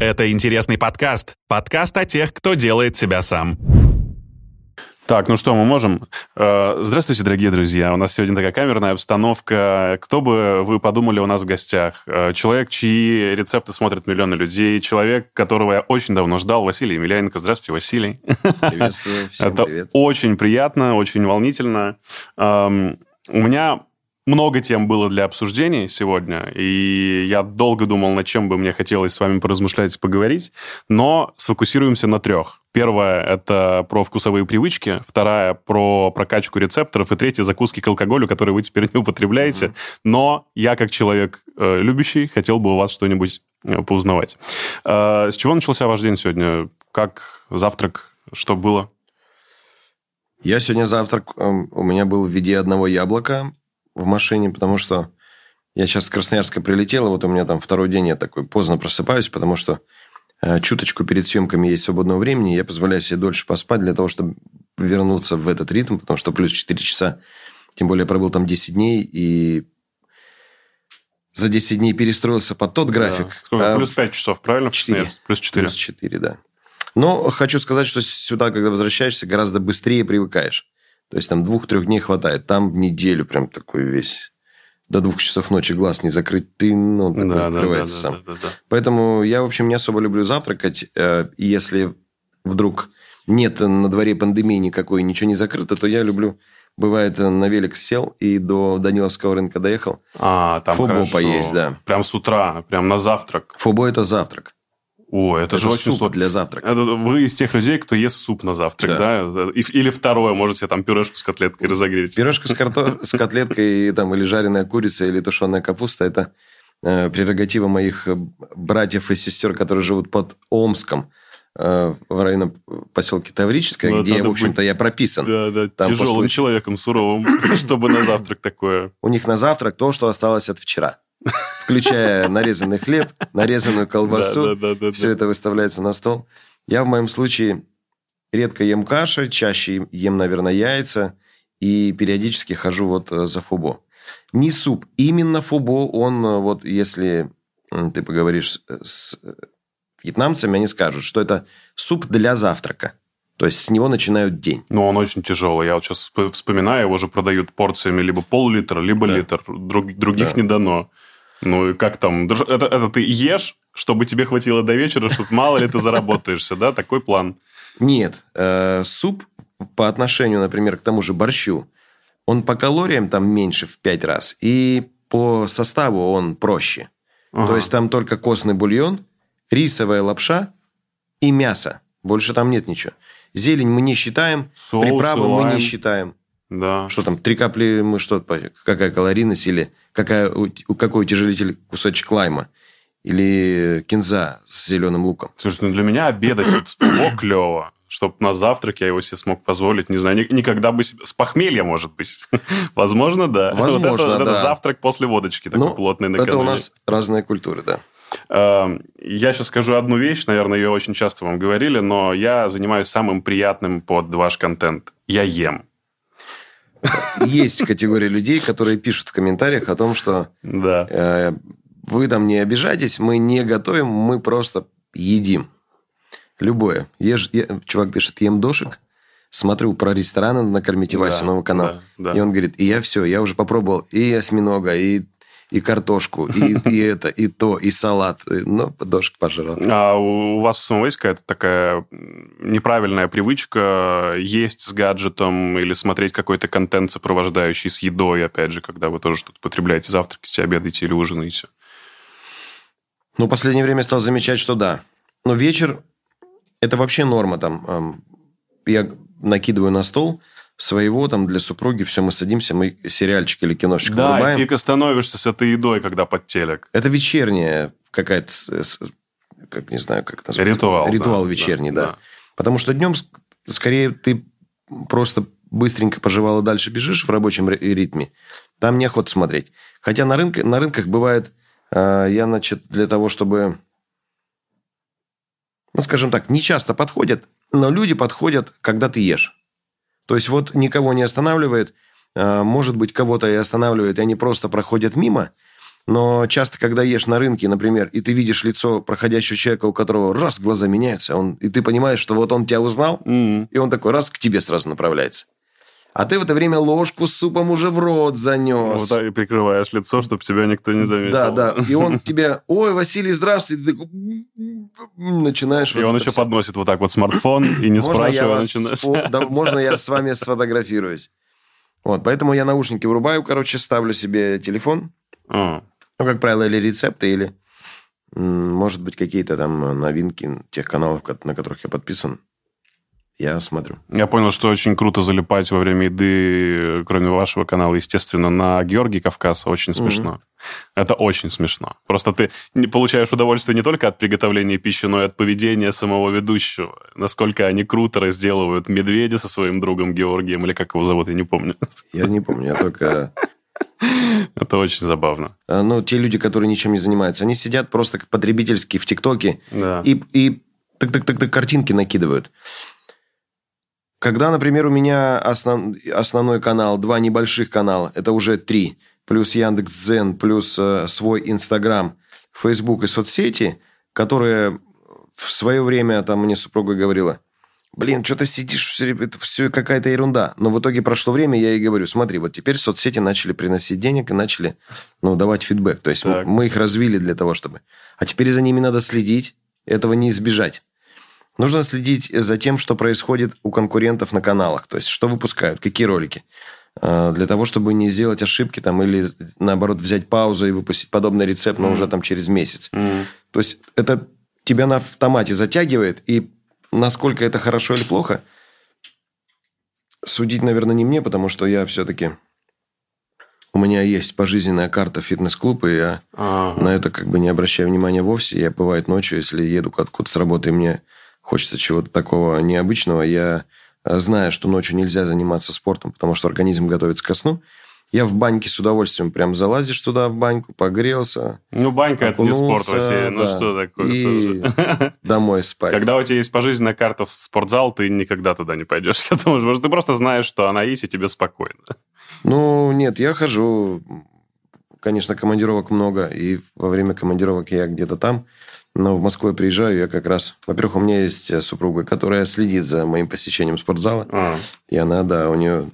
Это интересный подкаст. Подкаст о тех, кто делает себя сам. Так, ну что, мы можем? Э, здравствуйте, дорогие друзья. У нас сегодня такая камерная обстановка. Кто бы вы подумали у нас в гостях? Э, человек, чьи рецепты смотрят миллионы людей. Человек, которого я очень давно ждал. Василий Емельяненко. Здравствуйте, Василий. Приветствую. Всем Это привет. очень приятно, очень волнительно. Эм, У меня много тем было для обсуждений сегодня, и я долго думал, над чем бы мне хотелось с вами поразмышлять и поговорить, но сфокусируемся на трех. Первая – это про вкусовые привычки, вторая – про прокачку рецепторов, и третья – закуски к алкоголю, которые вы теперь не употребляете. Но я, как человек э, любящий, хотел бы у вас что-нибудь э, поузнавать. Э, С чего начался ваш день сегодня? Как завтрак? Что было? Я сегодня завтрак, эм, у меня был в виде одного яблока в машине, потому что я сейчас с Красноярска прилетел, и вот у меня там второй день я такой поздно просыпаюсь, потому что э, чуточку перед съемками есть свободного времени, я позволяю себе дольше поспать для того, чтобы вернуться в этот ритм, потому что плюс 4 часа, тем более я пробыл там 10 дней, и за 10 дней перестроился под тот график. Да. Сколько? а Плюс 5 часов, правильно? в Четыре. Красноярске? Плюс 4. Плюс 4, да. Но хочу сказать, что сюда, когда возвращаешься, гораздо быстрее привыкаешь. То есть там двух-трех дней хватает. Там неделю прям такой весь. До двух часов ночи глаз не закрыть, ты, ну, такой Да, да, да, открывается да, сам. да, да, да. Поэтому я, в общем, не особо люблю завтракать. Э, И если вдруг нет на дворе пандемии никакой, ничего не закрыто, то я люблю... Бывает, на велик сел и до Даниловского рынка доехал. А, там Фобо хорошо. поесть, да. Прям с утра, прям на завтрак. Фобо – это завтрак. О, это, Это, же очень суп сложно. для завтрака. Это вы из тех людей, кто ест суп на завтрак, да? И- Или второе, можете там пюрешку с котлеткой разогреть. Пирожка с, карто... с котлеткой, там, или жареная курица, или тушеная капуста – это э, прерогатива моих э, братьев и сестер, которые живут под Омском, э, в районе поселке Таврическое, Ну, где, надо в общем-то, я прописан. Да, да, Там тяжелым после- человеком, суровым, чтобы на завтрак такое. У них на завтрак то, что осталось от вчера. Включая нарезанный хлеб, нарезанную колбасу. Да, да, да, да, Все это выставляется на стол. Я в моем случае редко ем каши, чаще ем, наверное, яйца и периодически хожу вот э, за фубо. Не суп, именно фубо, он э, вот если ты поговоришь с, э, вьетнамцами, они скажут, что это суп для завтрака. То есть с него начинают день. Но он очень тяжелый. Я вот сейчас вспоминаю, его же продают порциями либо пол-литра, либо Да. литр. Друг- других Да. не дано. Ну и как там? Это, это ты ешь, чтобы тебе хватило до вечера, чтобы мало ли ты заработаешься, да? Такой план. Нет, э, суп по отношению, например, к тому же борщу, он по калориям там меньше в 5 раз, и по составу он проще. То есть там только костный бульон, рисовая лапша и мясо. Больше там нет ничего. Зелень мы не считаем, Соусы, приправы мы не считаем. Да. Что там, три капли мы что, по- какая калорийность или какая, какой утяжелитель кусочек лайма или кинза с зеленым луком. Слушай, ну для меня обедать вот фуго клево. Чтобы на завтрак я его себе смог позволить. Не знаю, ни- никогда бы себе... С похмелья, может быть. Возможно, да. Возможно, вот это, вот это да. завтрак после водочки такой Ну, плотный Это накануне. у нас разные культуры, да. Эм, Я сейчас скажу одну вещь, наверное, ее очень часто вам говорили, но я занимаюсь самым приятным под ваш контент. Я ем. Есть категория людей, которые пишут в комментариях о том, что Да. э, вы там не обижайтесь, мы не готовим, мы просто едим. Любое. Ешь, е- чувак пишет, ем дошик, смотрю про рестораны, накормите Васю, Да, новый канал. да, да. И он говорит, и я все, я уже попробовал и осьминога, и, и картошку, и, и это, и то, и салат. Ну, дошик пожрал. А у вас у самого есть какая-то такая неправильная привычка есть с гаджетом или смотреть какой-то контент, сопровождающий с едой, опять же, когда вы тоже что-то потребляете, завтракаете, обедаете или ужинаете? Ну, в последнее время стал замечать, что да. Но вечер – это вообще норма. Там, я накидываю на стол своего там для супруги, все, мы садимся, мы сериальчик или киношечку Да, и врубаем. фиг остановишься с этой едой, когда под телек. Это вечерняя какая-то, с- как не знаю, как это назвать. Ритуал. Ритуал да, вечерний, да. Потому что днем ск- скорее ты просто быстренько пожевал и дальше бежишь в рабочем ри- ритме. Там неохота смотреть. Хотя на, рынке, на рынках бывает, э, я, значит, для того, чтобы, ну, скажем так, не часто подходят, но люди подходят, когда ты ешь. То есть вот никого не останавливает, э, может быть, кого-то и останавливает, и они просто проходят мимо, Но часто, когда ешь на рынке, например, и ты видишь лицо проходящего человека, у которого раз глаза меняются, он, и ты понимаешь, что вот он тебя узнал, М. и он такой раз к тебе сразу направляется. А ты в это время ложку с супом уже в рот занес. Вот так и прикрываешь лицо, чтобы тебя никто не заметил. Да, да. И он тебе, ой, Василий, здравствуй. Ты такой, начинаешь... И вот он еще всё. подносит вот так вот смартфон и не Можно спрашивая начинает. сфо- да, можно я с вами сфотографируюсь? Вот, поэтому я наушники вырубаю, короче, ставлю себе телефон. А, Ну, как правило, или рецепты, или, может быть, какие-то там новинки тех каналов, на которых я подписан. Я смотрю. Я понял, что очень круто залипать во время еды, кроме вашего канала, естественно, на Георгий Кавказ. Очень смешно. Это очень смешно. Просто ты получаешь удовольствие не только от приготовления пищи, но и от поведения самого ведущего. Насколько они круто разделывают медведя со своим другом Георгием, или как его зовут, я не помню. Я не помню, я только... Это очень забавно. а, Ну, те люди, которые ничем не занимаются, они сидят просто потребительски в ТикТоке Да. и, и так-так-так картинки накидывают. Когда, например, у меня основ- основной канал, два небольших канала, это уже три, плюс Яндекс.Дзен, плюс э, свой Инстаграм, Фейсбук и соцсети, которые в свое время, там мне супруга говорила, блин, что ты сидишь, все, это все какая-то ерунда. Но в итоге прошло время, я ей говорю, смотри, вот теперь соцсети начали приносить денег и начали ну, давать фидбэк. То есть Так. мы их развили для того, чтобы... А теперь за ними надо следить, этого не избежать. Нужно следить за тем, что происходит у конкурентов на каналах. То есть, что выпускают, какие ролики. Э, Для того, чтобы не сделать ошибки там, или, наоборот, взять паузу и выпустить подобный рецепт, но Мгм. уже там через месяц. М. То есть, это тебя на автомате затягивает, и насколько это хорошо или плохо, судить, наверное, не мне, потому что я все-таки... У меня есть пожизненная карта фитнес-клуб, и я Ага. на это как бы не обращаю внимания вовсе. Я, бывает, ночью, если еду откуда-то с работы, и мне хочется чего-то такого необычного, я э, знаю, что ночью нельзя заниматься спортом, потому что организм готовится ко сну. Я в баньке с удовольствием прям залазишь туда в баньку, погрелся, Ну, банька это не спорт, Василий. Ну, да. что такое И тоже? домой спать. Когда у тебя есть пожизненная карта в спортзал, ты никогда туда не пойдешь. Я думаю, потому что ты просто знаешь, что она есть, и тебе спокойно. Ну, нет, я хожу. Конечно, командировок много, и во время командировок я где-то там. Но в Москву я приезжаю, я как раз... Во-первых, у меня есть э, супруга, которая следит за моим посещением спортзала. А, И она, да, у нее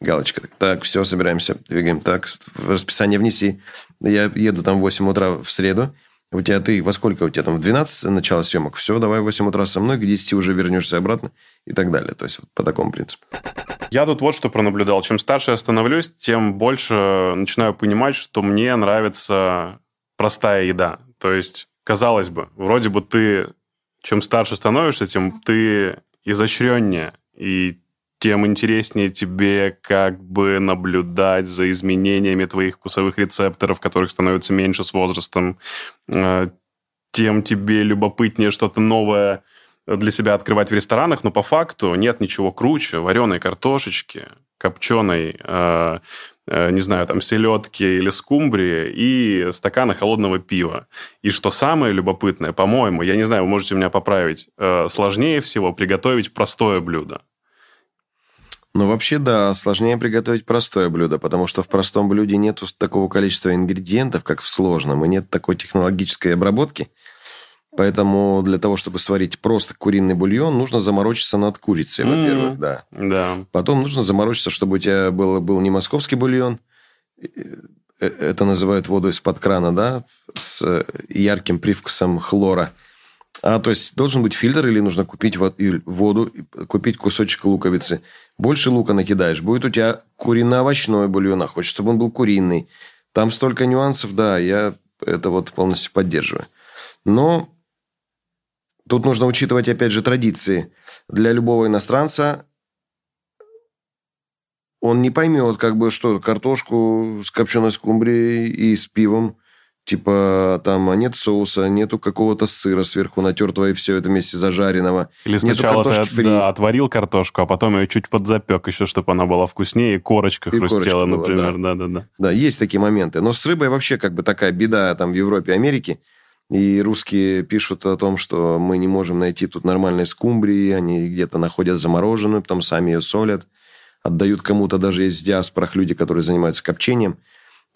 галочка. Так, все, собираемся, двигаем. Так, в расписание внеси. Я еду там в 8 утра в среду. У тебя ты, во сколько у тебя там? В 12 начало съемок? Все, давай в 8 утра со мной, к 10 уже вернешься обратно и так далее. То есть, вот по такому принципу. Я тут вот что пронаблюдал. Чем старше я становлюсь, тем больше начинаю понимать, что мне нравится простая еда. То есть, казалось бы, вроде бы ты, чем старше становишься, тем ты изощреннее. И тем интереснее тебе как бы наблюдать за изменениями твоих вкусовых рецепторов, которых становится меньше с возрастом. Э, Тем тебе любопытнее что-то новое для себя открывать в ресторанах, но по факту нет ничего круче вареной картошечки, копченой, э, не знаю, там, селедки или скумбрии и стакана холодного пива. И что самое любопытное, по-моему, я не знаю, вы можете меня поправить, э, сложнее всего приготовить простое блюдо. Ну, вообще, да, сложнее приготовить простое блюдо, потому что в простом блюде нет такого количества ингредиентов, как в сложном, и нет такой технологической обработки. Поэтому для того, чтобы сварить просто куриный бульон, нужно заморочиться над курицей, М. во-первых, да. Да. Потом нужно заморочиться, чтобы у тебя был, был не московский бульон, э, э, это называют воду из-под крана, да, с э, ярким привкусом хлора. А, то есть должен быть фильтр или нужно купить воду, купить кусочек луковицы. Больше лука накидаешь, будет у тебя курино-овощной бульон, а хочешь, чтобы он был куриный. Там столько нюансов, да, я это вот полностью поддерживаю. Но тут нужно учитывать, опять же, традиции. Для любого иностранца он не поймет, как бы, что картошку с копченой скумбрией и с пивом, типа, там а нет соуса, нету какого-то сыра сверху натертого и все это вместе зажаренного. Или Нету сначала ты от- фри. да, отварил картошку, а потом ее чуть подзапек еще, чтобы она была вкуснее, и корочка И хрустела, корочка была, например. Да-да-да. Да, есть такие моменты. Но с рыбой вообще как бы такая беда там в Европе, Америке. И русские пишут о том, что мы не можем найти тут нормальной скумбрии, они где-то находят замороженную, потом сами ее солят, отдают кому-то, даже есть в диаспорах люди, которые занимаются копчением.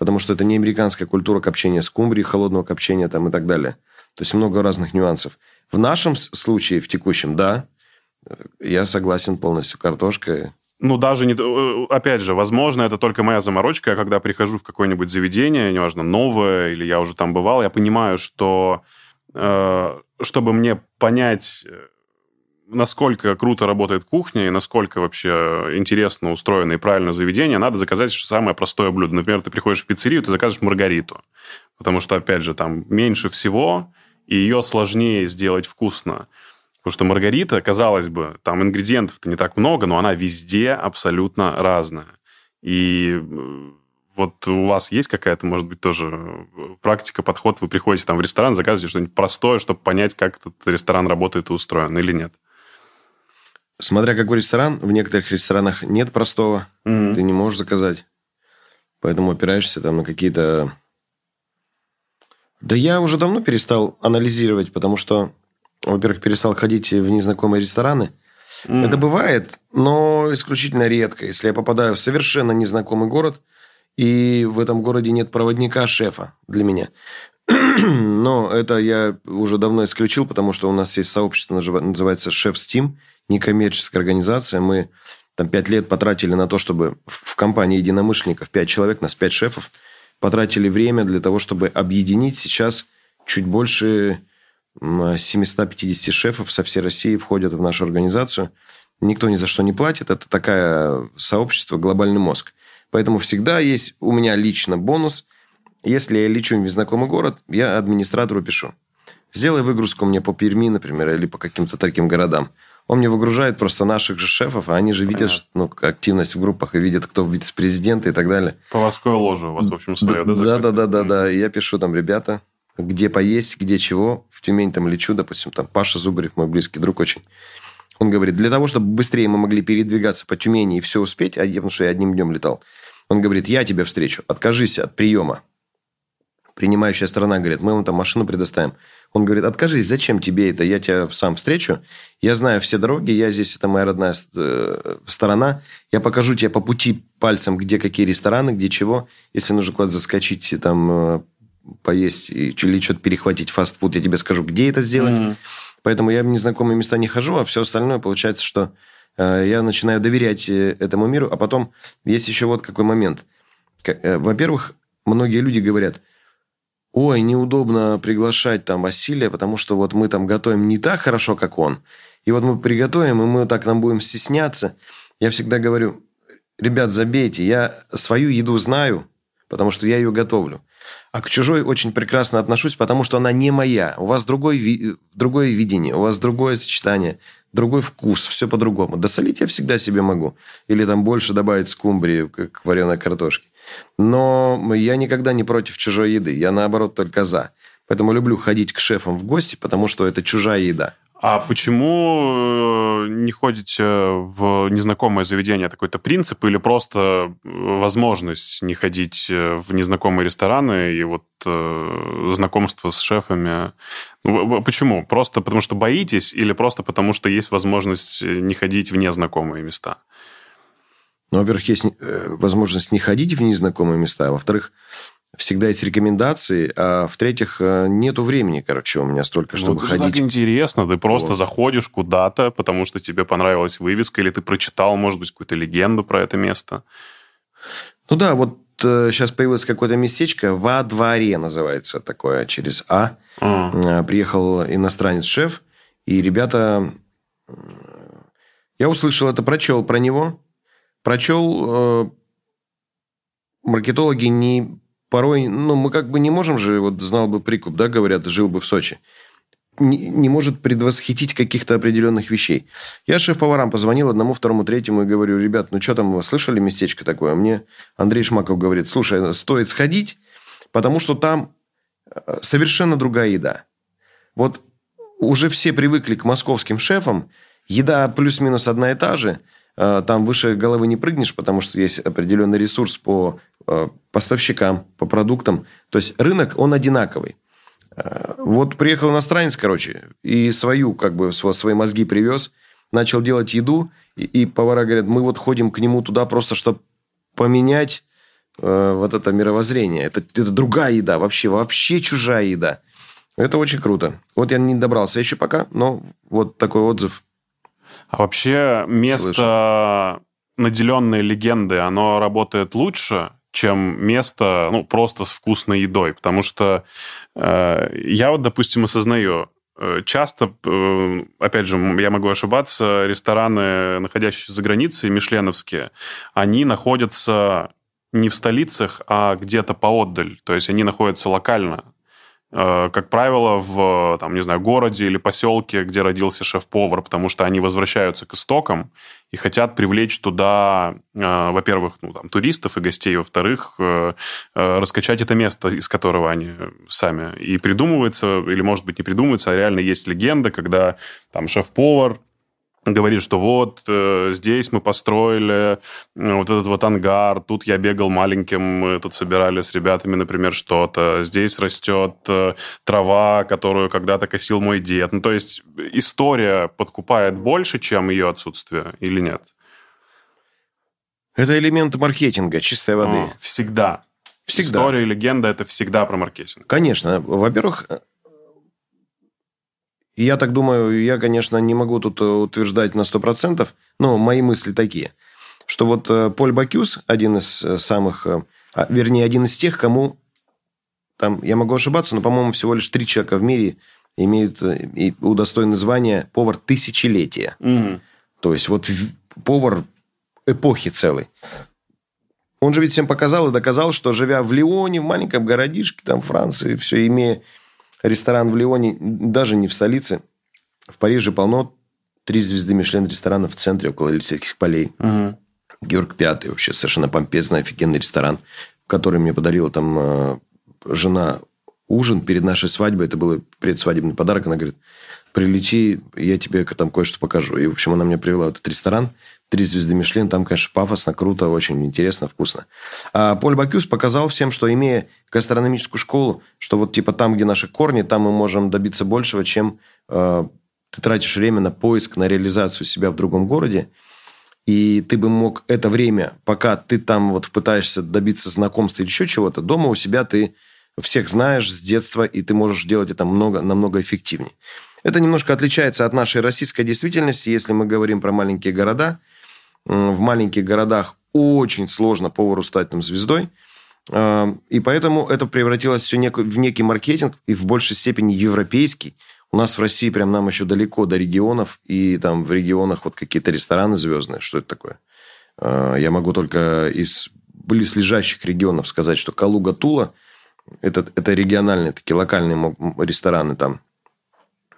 потому что это не американская культура копчения скумбрии, холодного копчения там и так далее. То есть много разных нюансов. В нашем случае, в текущем, да, я согласен полностью. Картошка ну, даже не... Э, опять же, возможно, это только моя заморочка. Я когда прихожу в какое-нибудь заведение, неважно, новое, или я уже там бывал, я понимаю, что э, чтобы мне понять, э, насколько круто работает кухня и насколько вообще интересно устроено и правильно заведение, надо заказать самое простое блюдо. Например, ты приходишь в пиццерию, ты заказываешь маргариту. Потому что, опять же, там меньше всего, и ее сложнее сделать вкусно. Потому что маргарита, казалось бы, там ингредиентов-то не так много, но она везде абсолютно разная. И э, вот у вас есть какая-то, может быть, тоже э, практика, подход? Вы приходите там в ресторан, заказываете что-нибудь простое, чтобы понять, как этот ресторан работает и устроен или нет? Смотря какой ресторан, в некоторых ресторанах нет простого, mm-hmm. ты не можешь заказать. Поэтому опираешься там на какие-то... Да я уже давно перестал анализировать, потому что во-первых, перестал ходить в незнакомые рестораны. Mm. Это бывает, но исключительно редко. Если я попадаю в совершенно незнакомый город, и в этом городе нет проводника шефа для меня. но это я уже давно исключил, потому что у нас есть сообщество, называется Шеф Steam, некоммерческая организация. Мы там пять лет потратили на то, чтобы в компании единомышленников, пять человек, нас пять шефов, потратили время для того, чтобы объединить сейчас чуть больше 750 шефов со всей России входят в нашу организацию. Никто ни за что не платит. Это такое сообщество «Глобальный мозг». Поэтому всегда есть у меня лично бонус. Если я лечу в незнакомый город, я администратору пишу. Сделай выгрузку мне по Перми, например, или по каким-то таким городам. Он мне выгружает просто наших же шефов, а они же видят ну, активность в группах и видят, кто вице-президент и так далее. Поварское ложе у вас, в общем, свое, да? Да, да, да, да, да. Я пишу там, ребята, где поесть, где чего. В Тюмень там лечу, допустим, там Паша Зубарев, мой близкий друг очень. Он говорит, для того, чтобы быстрее мы могли передвигаться по Тюмени и все успеть, а я, потому что я одним днем летал, он говорит, я тебя встречу, откажись от приема. Принимающая сторона говорит, мы вам там машину предоставим. Он говорит, откажись, зачем тебе это? Я тебя сам встречу. Я знаю все дороги, я здесь, это моя родная э, сторона. Я покажу тебе по пути пальцем, где какие рестораны, где чего. Если нужно куда-то заскочить, там, э, поесть или что-то перехватить фастфуд, я тебе скажу, где это сделать. Mm-hmm. Поэтому я в незнакомые места не хожу, а все остальное получается, что э, я начинаю доверять э, этому миру. А потом есть еще вот какой момент. Э, во-первых, многие люди говорят, ой, неудобно приглашать там Василия, потому что вот мы там готовим не так хорошо, как он. И вот мы приготовим, и мы так нам будем стесняться. Я всегда говорю, ребят, забейте, я свою еду знаю, потому что я ее готовлю. А к чужой очень прекрасно отношусь, потому что она не моя. У вас другой, ви... другое видение, у вас другое сочетание, другой вкус, все по-другому. Досолить я всегда себе могу. Или там больше добавить скумбрии к вареной картошке. Но я никогда не против чужой еды. Я, наоборот, только за. Поэтому люблю ходить к шефам в гости, потому что это чужая еда. А почему э, не ходите в незнакомое заведение? Это какой-то принцип или просто возможность не ходить э, в незнакомые рестораны и вот э, знакомство с шефами? Почему? Просто потому что боитесь или просто потому что есть возможность не ходить в незнакомые места? Ну, во-первых, есть возможность не ходить в незнакомые места, а во-вторых, всегда есть рекомендации, а в-третьих, э, нету времени, короче, у меня столько, ну, чтобы ну, ходить. так интересно, ты просто вот. заходишь куда-то, потому что тебе понравилась вывеска, или ты прочитал, может быть, какую-то легенду про это место. Ну да, вот э, сейчас появилось какое-то местечко, во дворе называется такое, через А. Mm. Приехал иностранец-шеф, и ребята... Я услышал это, прочел про него, прочел... Маркетологи не порой, ну, мы как бы не можем же, вот знал бы прикуп, да, говорят, жил бы в Сочи, не, не может предвосхитить каких-то определенных вещей. Я шеф-поварам позвонил одному, второму, третьему и говорю, ребят, ну что там, вы слышали местечко такое? Мне Андрей Шмаков говорит, слушай, стоит сходить, потому что там э, совершенно другая еда. Вот уже все привыкли к московским шефам, еда плюс-минус одна и та же, э, там выше головы не прыгнешь, потому что есть определенный ресурс по поставщикам, по продуктам. То есть рынок, он одинаковый. Э, вот приехал иностранец, короче, и свою, как бы, свои мозги привез, начал делать еду, и, и повара говорят, мы вот ходим к нему туда просто, чтобы поменять э, вот это мировоззрение. Это, это другая еда, вообще, вообще чужая еда. Это очень круто. Вот я не добрался еще пока, но вот такой отзыв. А вообще место, слышу. наделенное легендой, оно работает лучше, чем место, ну, просто с вкусной едой. Потому что э, я вот, допустим, осознаю, э, часто, э, опять же, я могу ошибаться, рестораны, находящиеся за границей, мишленовские, они находятся не в столицах, а где-то поотдаль. То есть они находятся локально. Э, как правило, в, там, не знаю, городе или поселке, где родился шеф-повар, потому что они возвращаются к истокам и хотят привлечь туда, э, во-первых, ну, там, туристов и гостей, во-вторых, э, раскачать это место, из которого они сами. И придумывается, или, может быть, не придумывается, а реально есть легенда, когда там шеф-повар говорит, что вот э, здесь мы построили э, вот этот вот ангар, тут я бегал маленьким, мы тут собирали с ребятами, например, что-то, здесь растет э, трава, которую когда-то косил мой дед. Ну, то есть история подкупает больше, чем ее отсутствие, или нет? Это элемент маркетинга чистой воды. О, всегда. Всегда. История и легенда – это всегда про маркетинг. Конечно. Во-первых, и я так думаю, я, конечно, не могу тут э, утверждать на 100%, но мои мысли такие, что вот э, Поль Бакюс, один из э, самых, а, вернее, один из тех, кому, там, я могу ошибаться, но, по-моему, всего лишь три человека в мире имеют и удостоены звания повар тысячелетия. Угу. То есть вот повар эпохи целой. Он же ведь всем показал и доказал, что живя в Лионе, в маленьком городишке, там, Франции, все имея ресторан в Лионе, даже не в столице. В Париже полно три звезды Мишлен ресторана в центре, около Елисейских полей. Угу. Георг Пятый, вообще совершенно помпезный, офигенный ресторан, который мне подарила там э, жена ужин перед нашей свадьбой. Это был предсвадебный подарок. Она говорит, прилети, я тебе там кое-что покажу. И, в общем, она мне привела в этот ресторан. Три звезды Мишлен. Там, конечно, пафосно, круто, очень интересно, вкусно. А Поль Бакюс показал всем, что имея гастрономическую школу, что вот типа там, где наши корни, там мы можем добиться большего, чем э, ты тратишь время на поиск, на реализацию себя в другом городе. И ты бы мог это время, пока ты там вот пытаешься добиться знакомства или еще чего-то, дома у себя ты всех знаешь с детства, и ты можешь делать это много, намного эффективнее. Это немножко отличается от нашей российской действительности, если мы говорим про маленькие города. В маленьких городах очень сложно повару стать там звездой. И поэтому это превратилось все в некий маркетинг и в большей степени европейский. У нас в России прям нам еще далеко до регионов, и там в регионах вот какие-то рестораны звездные. Что это такое? А, я могу только из близлежащих регионов сказать, что Калуга-Тула – это, это региональные, такие локальные рестораны там.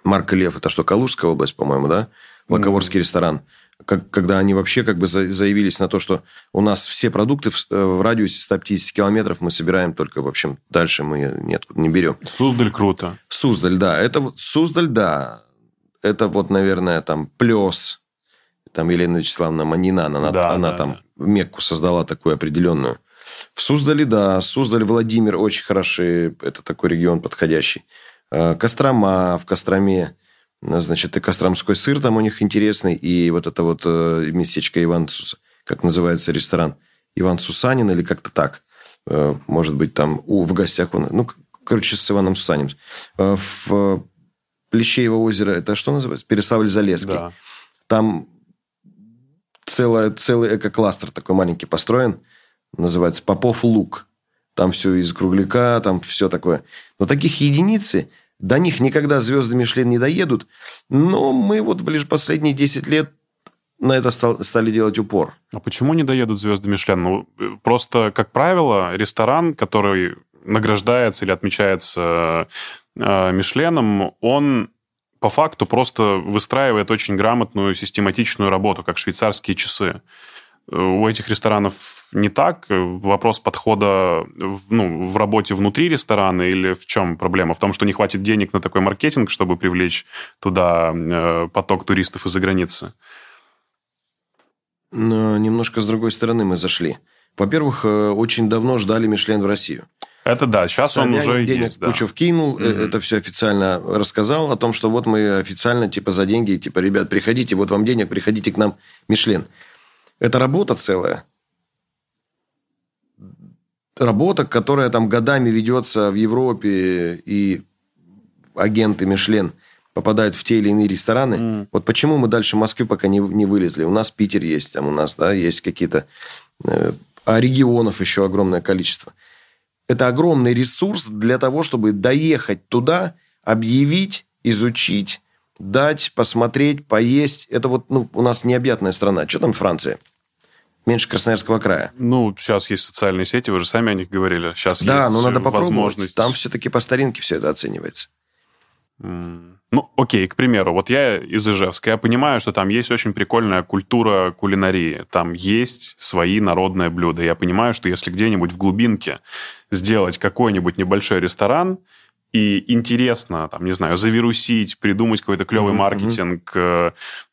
Марка Лев, это что, Калужская область, по-моему, да? Лаковорский mm-hmm. ресторан. Как, когда они вообще как бы заявились на то, что у нас все продукты в, э, в радиусе 150 километров мы собираем только, в общем, дальше мы неоткуда не берем. Суздаль круто. Суздаль, да. Это вот Суздаль, да. Это вот, наверное, там Плес, там Елена Вячеславовна Манина, она, да, она да, там да. Мекку создала такую определенную. В Суздале, да, Суздаль, Владимир очень хороший, это такой регион подходящий. Э, Кострома, в Костроме, значит, и костромской сыр там у них интересный, и вот это вот э, местечко Иван, как называется ресторан, Иван Сусанин или как-то так. Может быть, там у, в гостях он, ну, короче, с Иваном Сусанин. В Плещеево озеро, это что называется? Переславль-Залесский. Да. Там целое, целый эко-кластер такой маленький построен, называется Попов Лук. Там все из кругляка, там все такое. Но таких единицы – до них никогда звезды Мишлен не доедут. Но мы вот лишь последние 10 лет на это стали делать упор. А почему не доедут звезды Мишлен? Ну, просто, как правило, ресторан, который награждается или отмечается э, Мишленом, он по факту просто выстраивает очень грамотную, систематичную работу, как швейцарские часы. У этих ресторанов не так. Вопрос подхода ну, в работе внутри ресторана или в чем проблема? В том, что не хватит денег на такой маркетинг, чтобы привлечь туда э, поток туристов из-за границы? Но немножко с другой стороны мы зашли. Во-первых, э, очень давно ждали Мишлен в Россию. Это да, сейчас Собянин он уже денег есть, кучу да. вкинул, mm-hmm. это все официально рассказал о том, что вот мы официально, типа, за деньги, типа, ребят, приходите, вот вам денег, приходите к нам, Мишлен. Это работа целая. работа, которая там годами ведется в Европе, и агенты Мишлен попадают в те или иные рестораны. Mm. Вот почему мы дальше Москвы пока не, не вылезли? У нас Питер есть, там у нас да, есть какие-то... Э, а регионов еще огромное количество. Это огромный ресурс для того, чтобы доехать туда, объявить, изучить, дать, посмотреть, поесть. Это вот ну, у нас необъятная страна. Что там Франция? Меньше Красноярского края. Ну, сейчас есть социальные сети, вы же сами о них говорили. Сейчас да, есть но надо возможность... Там все-таки по старинке все это оценивается. Ну, окей, к примеру, вот я из Ижевска, я понимаю, что там есть очень прикольная культура кулинарии, там есть свои народные блюда. Я понимаю, что если где-нибудь в глубинке сделать какой-нибудь небольшой ресторан, и интересно, там, не знаю, завирусить, придумать какой-то клевый mm-hmm. маркетинг, э,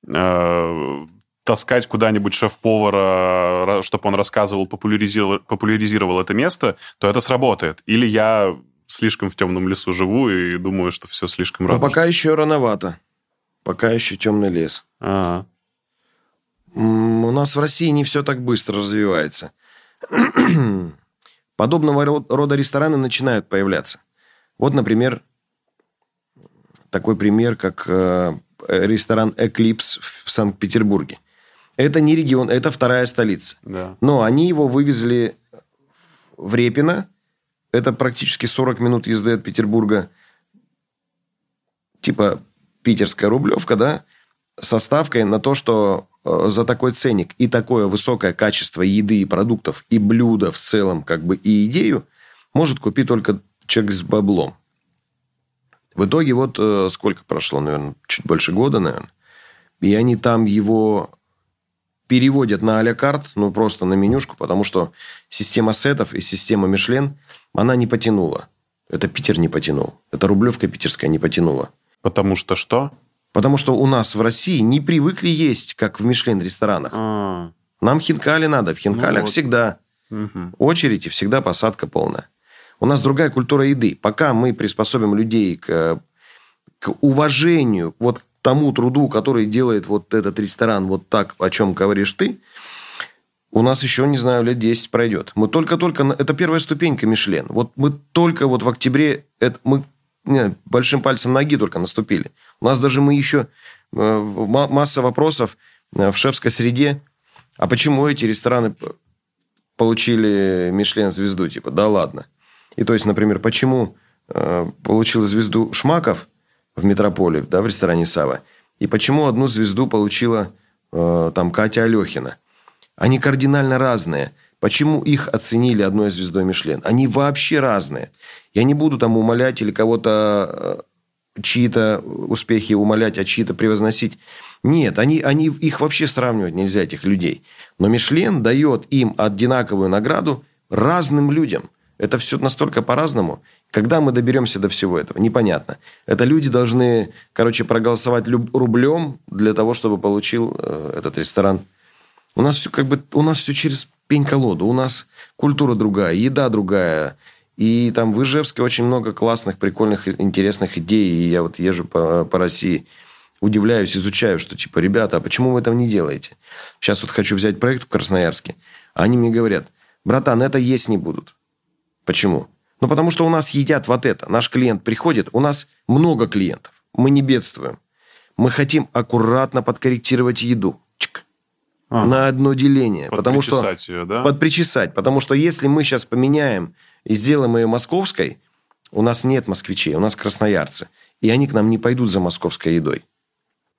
э, таскать куда-нибудь шеф-повара, чтобы он рассказывал, популяризировал, популяризировал это место, то это сработает. Или я слишком в темном лесу живу и думаю, что все слишком рано. Но пока еще рановато. Пока еще темный лес. Ага. У нас в России не все так быстро развивается. Подобного рода рестораны начинают появляться. Вот, например, такой пример, как э, ресторан «Эклипс» в Санкт-Петербурге. Это не регион, это вторая столица. Да. Но они его вывезли в Репино – это практически 40 минут езды от Петербурга. Типа питерская рублевка, да? Со ставкой на то, что э, за такой ценник и такое высокое качество еды и продуктов, и блюда в целом, как бы и идею, может купить только человек с баблом. В итоге вот э, сколько прошло, наверное, чуть больше года, наверное. И они там его переводят на а карт, ну, просто на менюшку, потому что система сетов и система Мишлен, она не потянула. Это Питер не потянул. Это Рублевка питерская не потянула. Потому что что? Потому что у нас в России не привыкли есть, как в Мишлен-ресторанах. А-а-а. Нам хинкали надо. В хинкалях ну, вот. всегда угу. очередь и всегда посадка полная. У нас другая культура еды. Пока мы приспособим людей к, к уважению вот тому труду, который делает вот этот ресторан вот так, о чем говоришь ты, у нас еще, не знаю, лет 10 пройдет. Мы только-только... Это первая ступенька Мишлен. Вот мы только вот в октябре... Это, мы не, большим пальцем ноги только наступили. У нас даже мы еще... Э, масса вопросов э, в шефской среде. А почему эти рестораны получили Мишлен-звезду? Типа, да ладно. И то есть, например, почему э, получил звезду Шмаков – в метрополе, да, в ресторане Сава. И почему одну звезду получила э, там Катя Алехина? Они кардинально разные. Почему их оценили одной звездой Мишлен? Они вообще разные. Я не буду там умолять или кого-то э, чьи-то успехи умолять, а чьи-то превозносить. Нет, они, они, их вообще сравнивать нельзя, этих людей. Но Мишлен дает им одинаковую награду разным людям. Это все настолько по-разному. Когда мы доберемся до всего этого, непонятно. Это люди должны, короче, проголосовать рублем для того, чтобы получил э, этот ресторан. У нас все как бы, у нас все через пень-колоду. У нас культура другая, еда другая. И там в Ижевске очень много классных, прикольных, интересных идей. И я вот езжу по, по России, удивляюсь, изучаю, что типа, ребята, а почему вы этого не делаете? Сейчас вот хочу взять проект в Красноярске. А они мне говорят, братан, это есть не будут. Почему? Ну, потому что у нас едят вот это. Наш клиент приходит, у нас много клиентов. Мы не бедствуем. Мы хотим аккуратно подкорректировать еду. Чик. А, на одно деление. Потому что, ее, да? Подпричесать. Потому что если мы сейчас поменяем и сделаем ее московской, у нас нет москвичей, у нас красноярцы. И они к нам не пойдут за московской едой.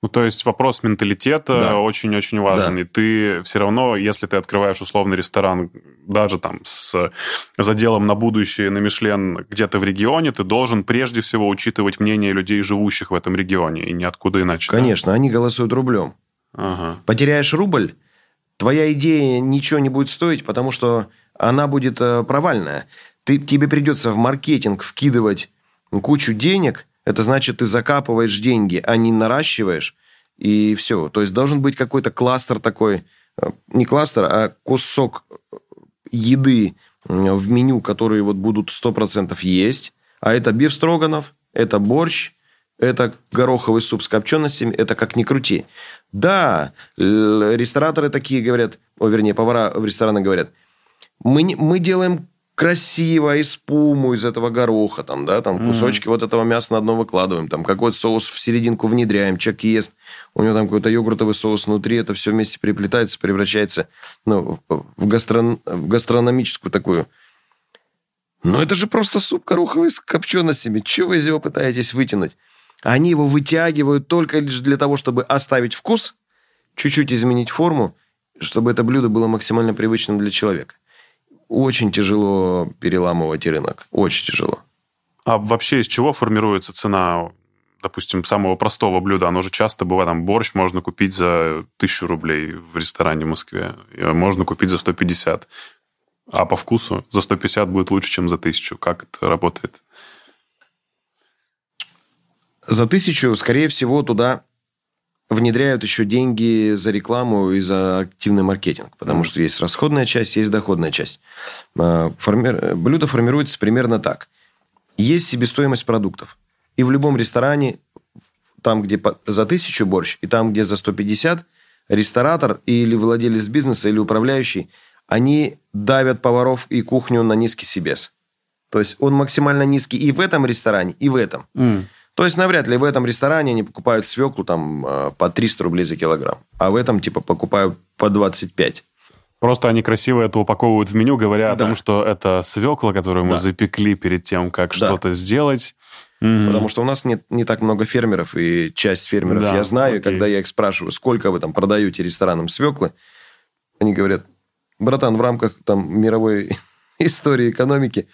Ну, то есть вопрос менталитета очень-очень да. важен. Да. И ты все равно, если ты открываешь условный ресторан, даже там с заделом на будущее, на Мишлен где-то в регионе, ты должен прежде всего учитывать мнение людей, живущих в этом регионе, и ниоткуда иначе. Конечно, да? они голосуют рублем. Ага. Потеряешь рубль, твоя идея ничего не будет стоить, потому что она будет э, провальная. Ты, тебе придется в маркетинг вкидывать кучу денег – это значит, ты закапываешь деньги, а не наращиваешь, и все. То есть должен быть какой-то кластер такой, э, не кластер, а кусок еды в меню, которые вот будут 100% есть. А это биф строганов, это борщ, это гороховый суп с копченостями, это как ни крути. Да, рестораторы такие говорят, о, вернее, повара в ресторанах говорят, мы, не, мы делаем красиво, из пуму из этого гороха, там, да, там кусочки mm. вот этого мяса на дно выкладываем, там какой-то соус в серединку внедряем, человек ест, у него там какой-то йогуртовый соус внутри, это все вместе переплетается, превращается ну, в, гастрон... в гастрономическую такую... Ну, это же просто суп гороховый с копченостями. Чего вы из него пытаетесь вытянуть? Они его вытягивают только лишь для того, чтобы оставить вкус, чуть-чуть изменить форму, чтобы это блюдо было максимально привычным для человека очень тяжело переламывать рынок. Очень тяжело. А вообще из чего формируется цена, допустим, самого простого блюда? Оно же часто бывает, там, борщ можно купить за тысячу рублей в ресторане в Москве. Можно купить за 150. А по вкусу за 150 будет лучше, чем за тысячу. Как это работает? За тысячу, скорее всего, туда внедряют еще деньги за рекламу и за активный маркетинг, потому что есть расходная часть, есть доходная часть. А, форми... Блюдо формируется примерно так. Есть себестоимость продуктов. И в любом ресторане, там, где за тысячу борщ, и там, где за 150, ресторатор или владелец бизнеса, или управляющий, они давят поваров и кухню на низкий себес. То есть он максимально низкий и в этом ресторане, и в этом. Mm. То есть навряд ли в этом ресторане они покупают свеклу там э, по 300 рублей за килограмм, а в этом типа покупают по 25. Просто они красиво это упаковывают в меню, говоря да. о том, что это свекла, которую мы да. запекли перед тем, как да. что-то сделать. Потому что у нас нет не так много фермеров, и часть фермеров да, я знаю, окей. и когда я их спрашиваю, сколько вы там продаете ресторанам свеклы, они говорят, братан, в рамках там мировой истории экономики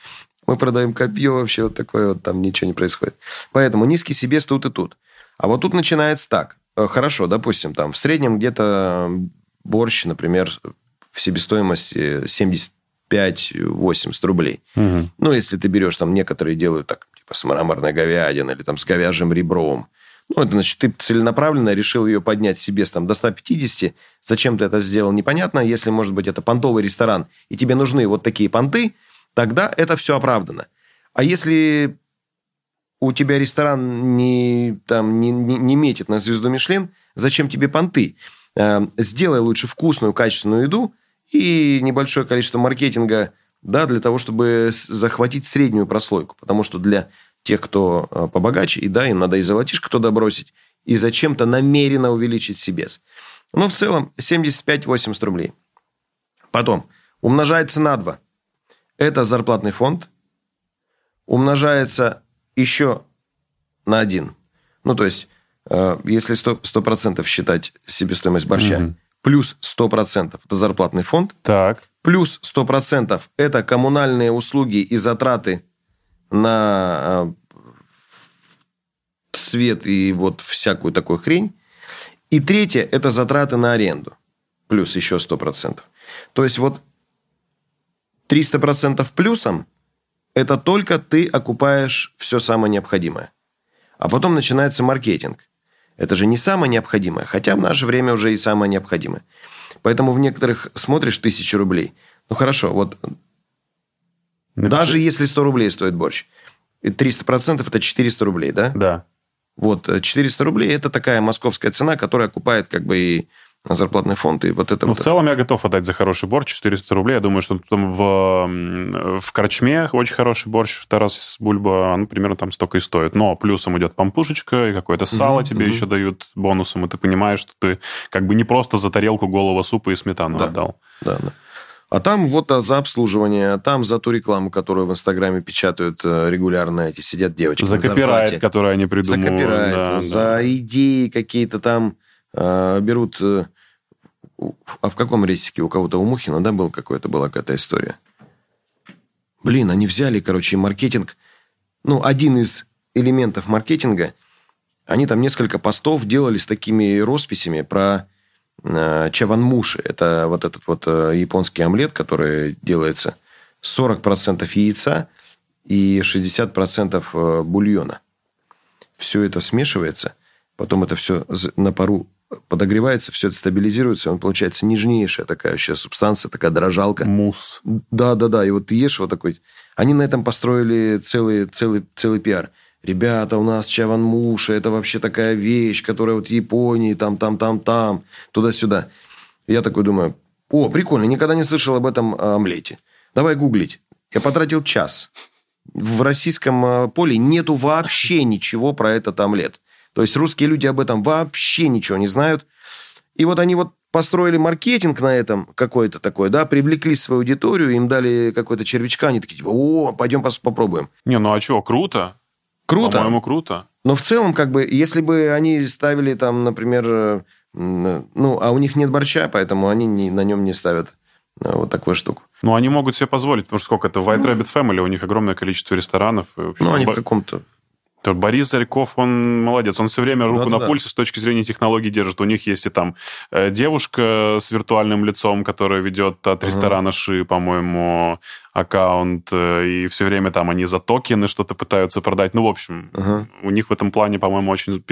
мы продаем копье, вообще вот такое вот, там ничего не происходит. Поэтому низкий себе тут и тут. А вот тут начинается так. Э, хорошо, допустим, там в среднем где-то борщ, например, в себестоимости 75-80 рублей. Угу. Ну, если ты берешь, там некоторые делают так, типа с мраморной говядиной или там с говяжьим ребром. Ну, это значит, ты целенаправленно решил ее поднять себе там, до 150. Зачем ты это сделал, непонятно. Если, может быть, это понтовый ресторан, и тебе нужны вот такие понты – тогда это все оправдано. А если у тебя ресторан не, там, не, не, не метит на звезду Мишлен, зачем тебе понты? Э, сделай лучше вкусную, качественную еду и небольшое количество маркетинга да, для того, чтобы захватить среднюю прослойку. Потому что для тех, кто э, побогаче, и да, им надо и золотишко туда бросить, и зачем-то намеренно увеличить себе. Но в целом 75-80 рублей. Потом умножается на 2 это зарплатный фонд, умножается еще на один. Ну, то есть, э, если 100%, 100% считать себестоимость борща, угу. плюс 100% это зарплатный фонд, так. плюс 100% это коммунальные услуги и затраты на э, свет и вот всякую такую хрень. И третье – это затраты на аренду. Плюс еще 100%. То есть, вот 300% плюсом – это только ты окупаешь все самое необходимое. А потом начинается маркетинг. Это же не самое необходимое, хотя в наше время уже и самое необходимое. Поэтому в некоторых смотришь тысячу рублей. Ну хорошо, вот Напиши. даже если 100 рублей стоит борщ, 300% это 400 рублей, да? Да. Вот 400 рублей – это такая московская цена, которая окупает как бы и на зарплатный фонд и вот это ну, вот. В целом это. я готов отдать за хороший борщ 400 рублей. Я думаю, что там в, в Корчме очень хороший борщ Тарас Бульба, он примерно там столько и стоит. Но плюсом идет пампушечка и какое-то сало угу, тебе угу. еще дают бонусом, и ты понимаешь, что ты как бы не просто за тарелку голого супа и сметану да. отдал. Да, да. А там вот а, за обслуживание, а там за ту рекламу, которую в Инстаграме печатают э, регулярно эти сидят девочки. За копирайт, который они придумывают. За копирайт, да, за да. идеи какие-то там берут э, а в каком рейсике? У кого-то у Мухина, да, был какой-то, была какая-то история? Блин, они взяли, короче, маркетинг. Ну, один из элементов маркетинга. Они там несколько постов делали с такими росписями про э, чаванмуши. Это вот этот вот э, японский омлет, который делается 40% яйца и 60% э, бульона. Все это смешивается. Потом это все на пару подогревается, все это стабилизируется, он получается нежнейшая такая вообще субстанция, такая дрожалка. Мусс. Да, да, да. И вот ты ешь вот такой. Они на этом построили целый, целый, целый пиар. Ребята, у нас чаван муша, это вообще такая вещь, которая вот в Японии, там, там, там, там, туда-сюда. Я такой думаю, о, прикольно, никогда не слышал об этом омлете. Давай гуглить. Я потратил час. В российском э, поле нету вообще ничего про этот омлет. То есть русские люди об этом вообще ничего не знают. И вот они вот построили маркетинг на этом какой-то такой, да, привлекли свою аудиторию, им дали какой-то червячка, они такие, типа, о, пойдем попробуем. Не, ну а что, круто. Круто. По-моему, круто. Но в целом, как бы, если бы они ставили там, например, ну, а у них нет борща, поэтому они не, на нем не ставят э, вот такую штуку. Ну, они могут себе позволить, потому что сколько это, White Rabbit Family, у них огромное количество ресторанов. И, общем, ну, они в каком-то то Борис Зарьков, он молодец. Он все время руку да, на да, пульсе с точки зрения технологий держит. У них есть и там э, девушка с виртуальным лицом, которая ведет от ресторана Ши, по-моему, аккаунт. Э, и все время там они за токены что-то пытаются продать. Ну, в общем, uh у них в этом плане, по-моему, очень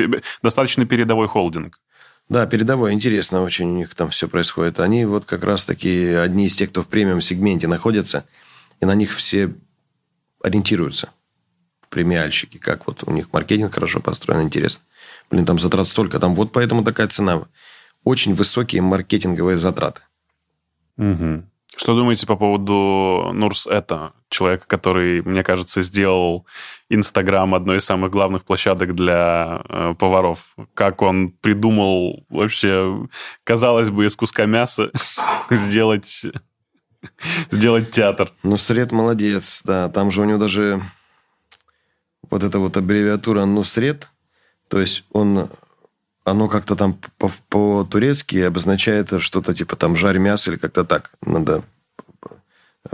достаточно передовой холдинг. Да, передовой, интересно очень у них там все происходит. Они вот как раз таки одни из тех, кто в премиум-сегменте находится, и на них все ориентируются премиальщики, как вот у них маркетинг хорошо построен, интересно. Блин, там затрат столько, там вот поэтому такая цена. Очень высокие маркетинговые затраты. Угу. Что думаете по поводу Нурс Это, человека, который, мне кажется, сделал Инстаграм одной из самых главных площадок для э, поваров? Как он придумал вообще, казалось бы, из куска мяса сделать, сделать театр? Ну, Сред молодец, да. Там же у него даже вот эта вот аббревиатура «Нусрет», то есть он, оно как-то там по-турецки обозначает что-то типа там «жарь мясо» или как-то так. Надо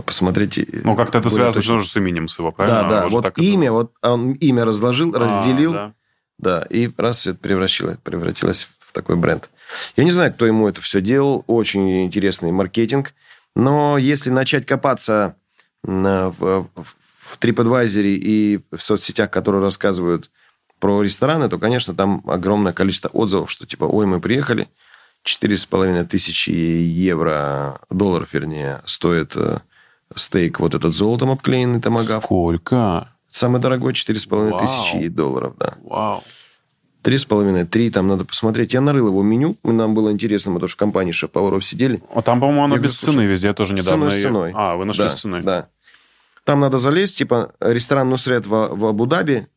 посмотреть. Ну, как-то это связано точно. тоже с именем своего, правильно? Да, да. Вот так имя, это... вот он имя разложил, а, разделил. Да. да, и раз это превратилось, превратилось в такой бренд. Я не знаю, кто ему это все делал. Очень интересный маркетинг. Но если начать копаться в, в, в TripAdvisor и в соцсетях, которые рассказывают про рестораны, то, конечно, там огромное количество отзывов, что типа, ой, мы приехали, четыре с половиной тысячи евро, долларов, вернее, стоит э, стейк вот этот золотом обклеенный томагав. Сколько? Самый дорогой четыре с половиной тысячи долларов, да. Вау. Три с половиной, три, там надо посмотреть. Я нарыл его меню, нам было интересно, мы тоже в компании шеф-поваров сидели. А там, по-моему, оно я без говорю, цены везде, я тоже недавно... С ценой, с ценой. А, вы нашли да, с ценой. Да. Там надо залезть, типа ресторан Нусрет в, в Абу-Даби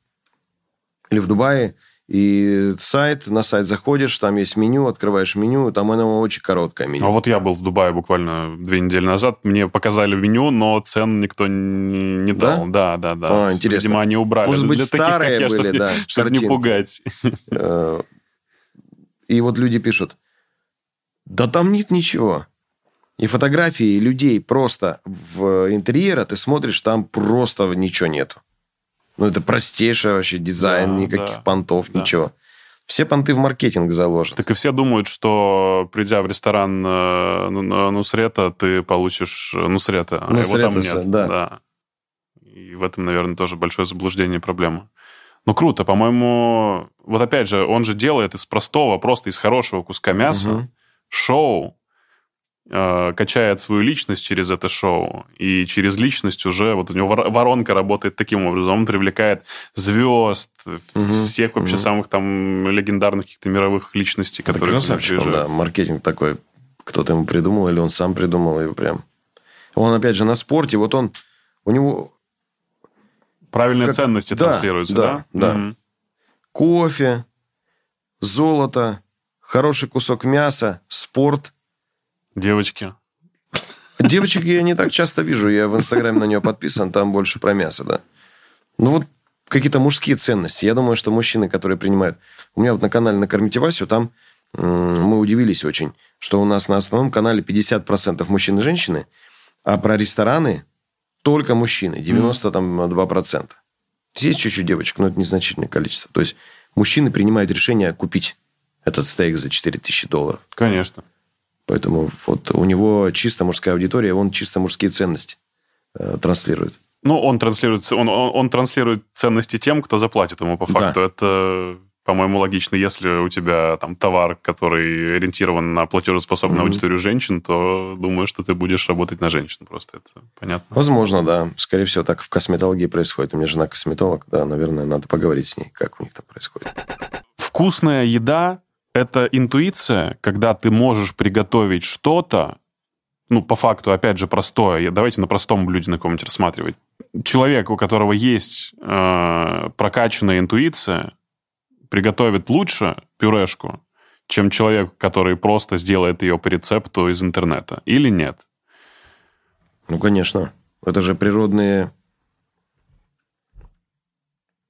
или в Дубае, и сайт, на сайт заходишь, там есть меню, открываешь меню, там оно очень короткое меню. А вот я был в Дубае буквально две недели назад, мне показали меню, но цен никто не, не дал. Да, да, да. А, интересно. Видимо, они убрали. Может быть, Для старые таких, были, чтобы, да, чтобы не пугать. Э, и вот люди пишут, да там нет ничего. И фотографии людей просто в интерьера, ты смотришь, там просто ничего нет. Ну, это простейший вообще дизайн, да, никаких да, понтов, да. ничего. Все понты в маркетинг заложены. Так и все думают, что придя в ресторан э, Нусрета, ты получишь э, Нусрета, а его там нет. Да. да. И в этом, наверное, тоже большое заблуждение и проблема. Ну, круто, по-моему, вот опять же, он же делает из простого, просто из хорошего куска мяса угу. шоу, Э, качает свою личность через это шоу, и через личность уже вот у него воронка работает таким образом, он привлекает звезд, угу, всех вообще угу. самых там легендарных каких-то мировых личностей, Это которые красавчик, да, маркетинг такой, кто-то ему придумал или он сам придумал его прям. Он опять же на спорте, вот он, у него правильные как... ценности да, транслируются, да? Да, да. Угу. Кофе, золото, хороший кусок мяса, спорт – Девочки. Девочек я не так часто вижу. Я в Инстаграме на нее подписан, там больше про мясо, да. Ну, вот какие-то мужские ценности. Я думаю, что мужчины, которые принимают... У меня вот на канале «Накормите Васю» там мы удивились очень, что у нас на основном канале 50% мужчин и женщины, а про рестораны только мужчины, 92%. Здесь чуть-чуть девочек, но это незначительное количество. То есть мужчины принимают решение купить этот стейк за 4000 долларов. Конечно. Поэтому вот у него чисто мужская аудитория, он чисто мужские ценности э, транслирует. Ну, он транслирует, он, он, он транслирует ценности тем, кто заплатит ему по факту. Да. Это, по-моему, логично. Если у тебя там товар, который ориентирован на платежеспособную mm-hmm. аудиторию женщин, то думаю, что ты будешь работать на женщин. Просто это понятно. Возможно, да. Скорее всего, так в косметологии происходит. У меня жена косметолог, да, наверное, надо поговорить с ней, как у них там происходит. Вкусная еда это интуиция, когда ты можешь приготовить что-то ну, по факту, опять же, простое. Давайте на простом блюде на каком-нибудь рассматривать. Человек, у которого есть э, прокачанная интуиция, приготовит лучше пюрешку, чем человек, который просто сделает ее по рецепту из интернета. Или нет? Ну, конечно. Это же природные...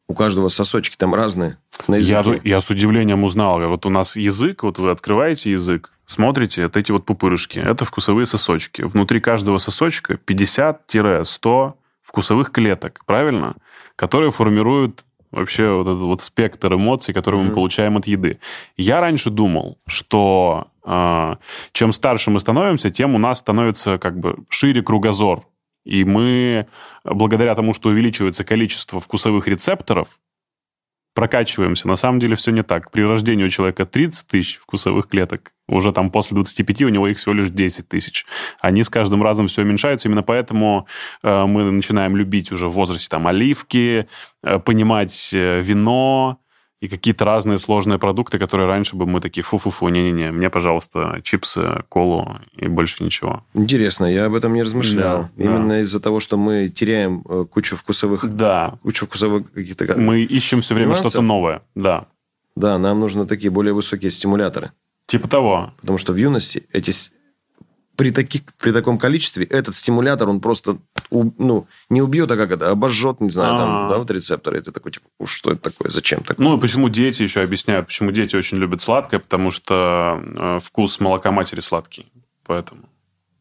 У каждого сосочки там разные на Я, языке. я с удивлением узнал. Вот у нас язык, вот вы открываете язык, смотрите, вот эти вот пупырышки. Это вкусовые сосочки. Внутри каждого сосочка 50-100 вкусовых клеток, правильно? Которые формируют вообще вот этот вот спектр эмоций, которые мы Мгм. получаем от еды. Я раньше думал, что э, чем старше мы становимся, тем у нас становится как бы шире кругозор. И мы, благодаря тому, что увеличивается количество вкусовых рецепторов, прокачиваемся. На самом деле все не так. При рождении у человека 30 тысяч вкусовых клеток, уже там после 25 у него их всего лишь 10 тысяч. Они с каждым разом все уменьшаются. Именно поэтому э, мы начинаем любить уже в возрасте там оливки, э, понимать э, вино и какие-то разные сложные продукты, которые раньше бы мы такие, фу-фу-фу, не-не-не, мне, пожалуйста, чипсы, колу и больше ничего. Интересно, я об этом не размышлял. Да, да. Именно из-за того, что мы теряем э, кучу вкусовых... Да, Кучу вкусовых каких-то... мы ищем все время что-то новое. Да. Да, нам нужны такие более высокие стимуляторы. Типа того. Потому что в юности эти... При, таких, при таком количестве этот стимулятор, он просто у- ну, не убьет, а как это, обожжет, не знаю, там, А. да, вот рецепторы. И ты такой, типа, «Уж что это такое, зачем такое? Ну, и почему дети еще объясняют, почему дети очень любят сладкое, потому что э, вкус молока матери сладкий. Поэтому.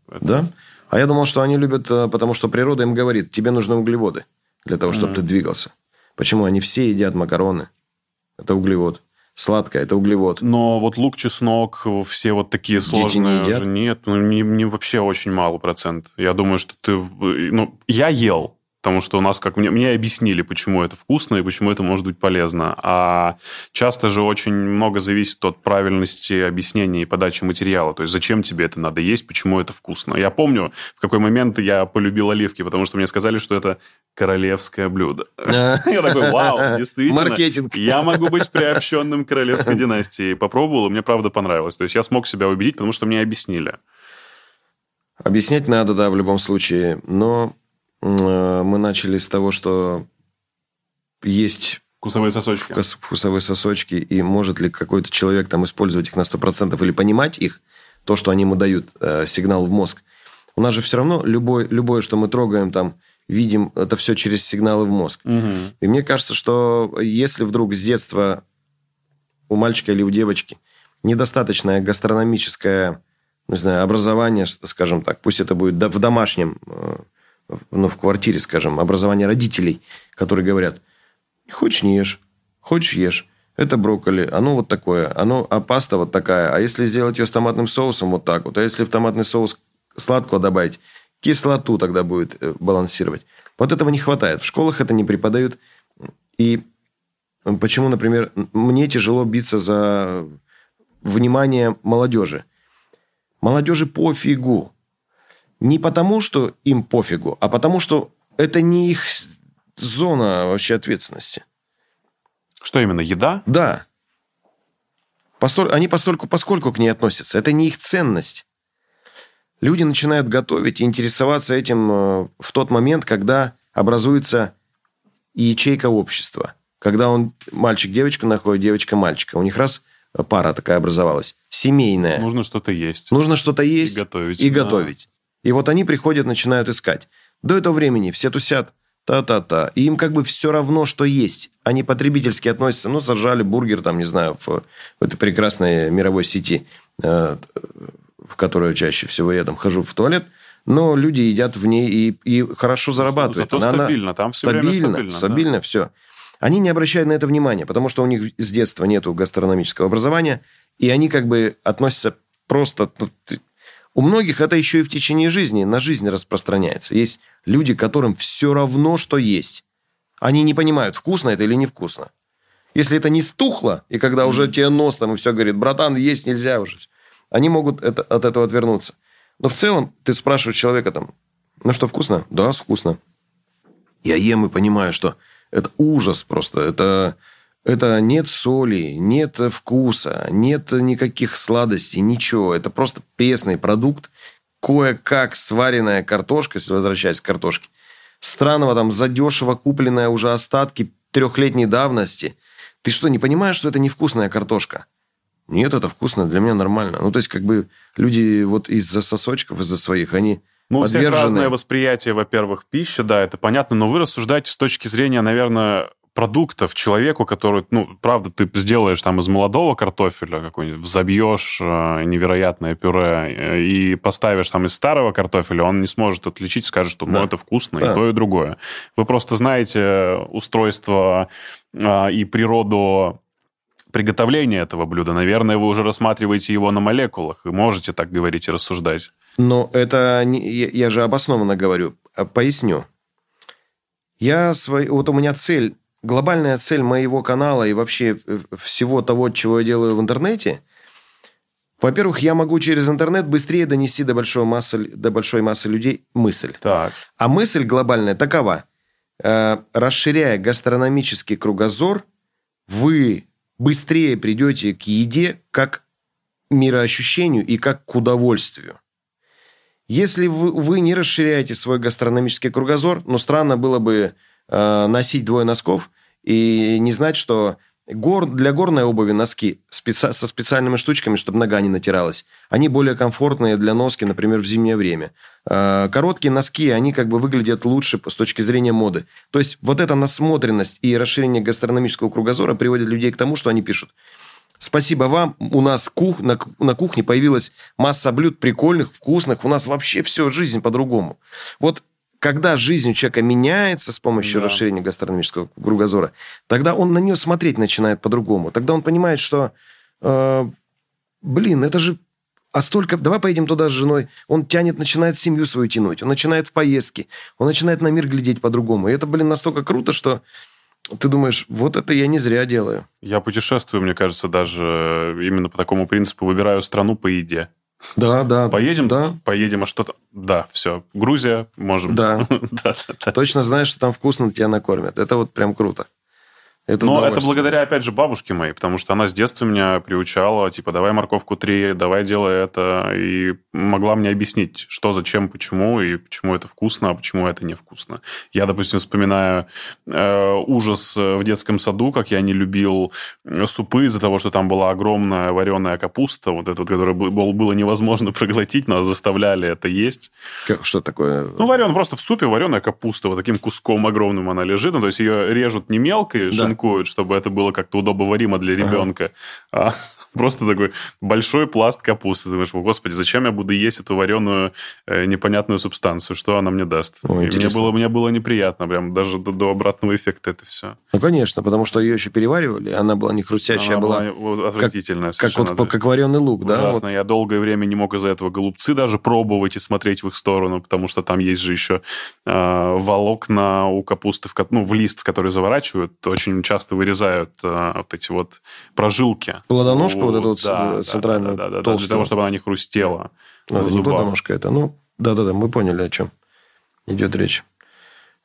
поэтому- Да? А я думал, что они любят, э, потому что природа им говорит, тебе нужны углеводы для того, чтобы Мгм. ты двигался. Почему? Они все едят макароны. Это углевод. Сладкое – это углевод. Но вот лук, чеснок, все вот такие Дети сложные... не едят? Нет, ну, не, не вообще очень мало процент. Я думаю, что ты... Ну, я ел, потому что у нас как... Мне, мне объяснили, почему это вкусно и почему это может быть полезно. А часто же очень много зависит от правильности объяснения и подачи материала. То есть зачем тебе это надо есть, почему это вкусно. Я помню, в какой момент я полюбил оливки, потому что мне сказали, что это королевское блюдо. Я такой, вау, действительно. Маркетинг. Я могу быть приобщенным к королевской династии. Попробовал, и мне правда понравилось. То есть я смог себя убедить, потому что мне объяснили. Объяснять надо, да, в любом случае. Но мы начали с того, что есть Вкусовые сосочки. вкус- вкусовые сосочки, и может ли какой-то человек там использовать их на 100% или понимать их, то, что они ему дают, э, сигнал в мозг. У нас же все равно любой, любое, что мы трогаем, там, видим, это все через сигналы в мозг. Мгм. И мне кажется, что если вдруг с детства у мальчика или у девочки недостаточное гастрономическое, не знаю, образование, скажем так, пусть это будет в домашнем, э, ну, в квартире, скажем, образование родителей, которые говорят, хочешь не ешь, хочешь ешь, это брокколи, оно вот такое, оно, а паста вот такая, а если сделать ее с томатным соусом вот так вот, а если в томатный соус сладкого добавить, кислоту тогда будет э, балансировать. Вот этого не хватает. В школах это не преподают. И почему, например, мне тяжело биться за внимание молодежи. Молодежи пофигу. Не потому, что им пофигу, а потому, что это не их зона вообще ответственности. Что именно, еда? Да. Постоль- Они постольку, поскольку к ней относятся. Это не их ценность. Люди начинают готовить и интересоваться этим э, в тот момент, когда образуется ячейка общества. Когда он мальчик девочку находит, девочка мальчика. У них раз э, пара такая образовалась. Семейная. Нужно что-то есть. Нужно что-то есть И готовить. и да. готовить. И вот они приходят, начинают искать. До этого времени все тусят та-та-та. И им как бы все равно, что есть. Они потребительски относятся. Ну, сожрали бургер, там, не знаю, в, в этой прекрасной мировой сети, э, в которую чаще всего я там хожу в туалет. Но люди едят в ней и, и хорошо зарабатывают. Зато Она- стабильно, там все время стабильно, стабильно. да. стабильно все. Они не обращают на это внимания, потому что у них с детства нет гастрономического образования, и они как бы относятся просто... ну, ты- У многих это еще и в течение жизни, на жизнь распространяется. Есть люди, которым все равно, что есть. Они не понимают, вкусно это или невкусно. Если это не стухло, и когда уже тебе нос там и все говорит, братан, есть нельзя уже, они могут это- от этого отвернуться. Но в целом ты спрашиваешь человека там, ну что, вкусно? Да, вкусно. Я ем и понимаю, что это ужас просто. Это, это нет соли, нет вкуса, нет никаких сладостей, ничего. Это просто пресный продукт, кое-как сваренная картошка, если возвращаясь к картошке, странного там задешево купленная уже остатки трехлетней давности. Ты что, не понимаешь, что это невкусная картошка? Нет, это вкусно, для меня нормально. Ну, то есть, как бы люди вот из-за сосочков, из-за своих, они Ну, у всех подвержены- разное восприятие, во-первых, пищи, да, это понятно, но вы рассуждаете с точки зрения, наверное, продуктов человеку, который, ну, правда, ты сделаешь там из молодого картофеля какой-нибудь, взобьешь э, невероятное пюре э, и поставишь там из старого картофеля, он не сможет отличить, скажет, что, ну, Да. это вкусно, Да. и то, и другое. Вы просто знаете устройство э, и природу приготовления этого блюда. Наверное, вы уже рассматриваете его на молекулах и можете так говорить и рассуждать. Но это не- я, я же обоснованно говорю. А Поясню. Я свой, вот у меня цель, глобальная цель моего канала и вообще всего того, чего я делаю в интернете. Во-первых, я могу через интернет быстрее донести до большой массы, до большой массы людей мысль. Так. А мысль глобальная такова. Э, расширяя гастрономический кругозор, вы быстрее придете к еде как мироощущению и как к удовольствию. Если вы, вы не расширяете свой гастрономический кругозор, ну, странно было бы носить двое носков и не знать, что гор, для горной обуви носки специ- со специальными штучками, чтобы нога не натиралась, они более комфортные для носки, например, в зимнее время. Э, короткие носки, они как бы выглядят лучше с точки зрения моды. То есть вот эта насмотренность и расширение гастрономического кругозора приводит людей к тому, что они пишут. Спасибо вам. У нас кух... на... на кухне появилась масса блюд прикольных, вкусных. У нас вообще все, жизнь по-другому. Вот когда жизнь у человека меняется с помощью Да. расширения гастрономического кругозора, тогда он на нее смотреть начинает по-другому. Тогда он понимает, что, э, блин, это же... А столько... Давай поедем туда с женой. Он тянет, начинает семью свою тянуть. Он начинает в поездки. Он начинает на мир глядеть по-другому. И это, блин, настолько круто, что ты думаешь, вот это я не зря делаю. Я путешествую, мне кажется, даже именно по такому принципу. Выбираю страну по еде. Да, да. Поедем? Да. Поедем, а что-то... Да, все. Грузия, можем. Да. да, да, да. Точно знаешь, что там вкусно тебя накормят. Это вот прям круто. Это Но это благодаря, опять же, бабушке моей, потому что она с детства меня приучала, типа, давай морковку три, давай делай это, и могла мне объяснить, что, зачем, почему, и почему это вкусно, а почему это невкусно. Я, допустим, вспоминаю э, ужас в детском саду, как я не любил э, супы из-за того, что там была огромная вареная капуста, вот эту, вот, которую было, невозможно проглотить, но заставляли это есть. Как- что такое? Ну, вареная, просто в супе вареная капуста, вот таким куском огромным она лежит. Ну, то есть ее режут не мелко Да. Шинкуют, чтобы это было как-то удобоваримо для ребенка, а просто такой большой пласт капусты. Ты думаешь, «О, господи, зачем я буду есть эту вареную э, непонятную субстанцию? Что она мне даст? О, мне было, мне было неприятно, прям даже до, до обратного эффекта это все. Ну, конечно, потому что ее еще переваривали, она была не хрустящая, Она была, была отвратительная как, совершенно. вот, как вареный лук, да? Ужасно. Вот. Я долгое время не мог из-за этого голубцы даже пробовать и смотреть в их сторону, потому что там есть же еще э, волокна у капусты, в, ну, в лист, в который заворачивают, очень часто вырезают э, вот эти вот прожилки. Плодоножку У- вот эту вот да, с- центральную, да, да, да, да, для толстую. того, чтобы она не хрустела. Ну, в это не плодоножка это. Ну, да-да-да, мы поняли, о чем идет речь.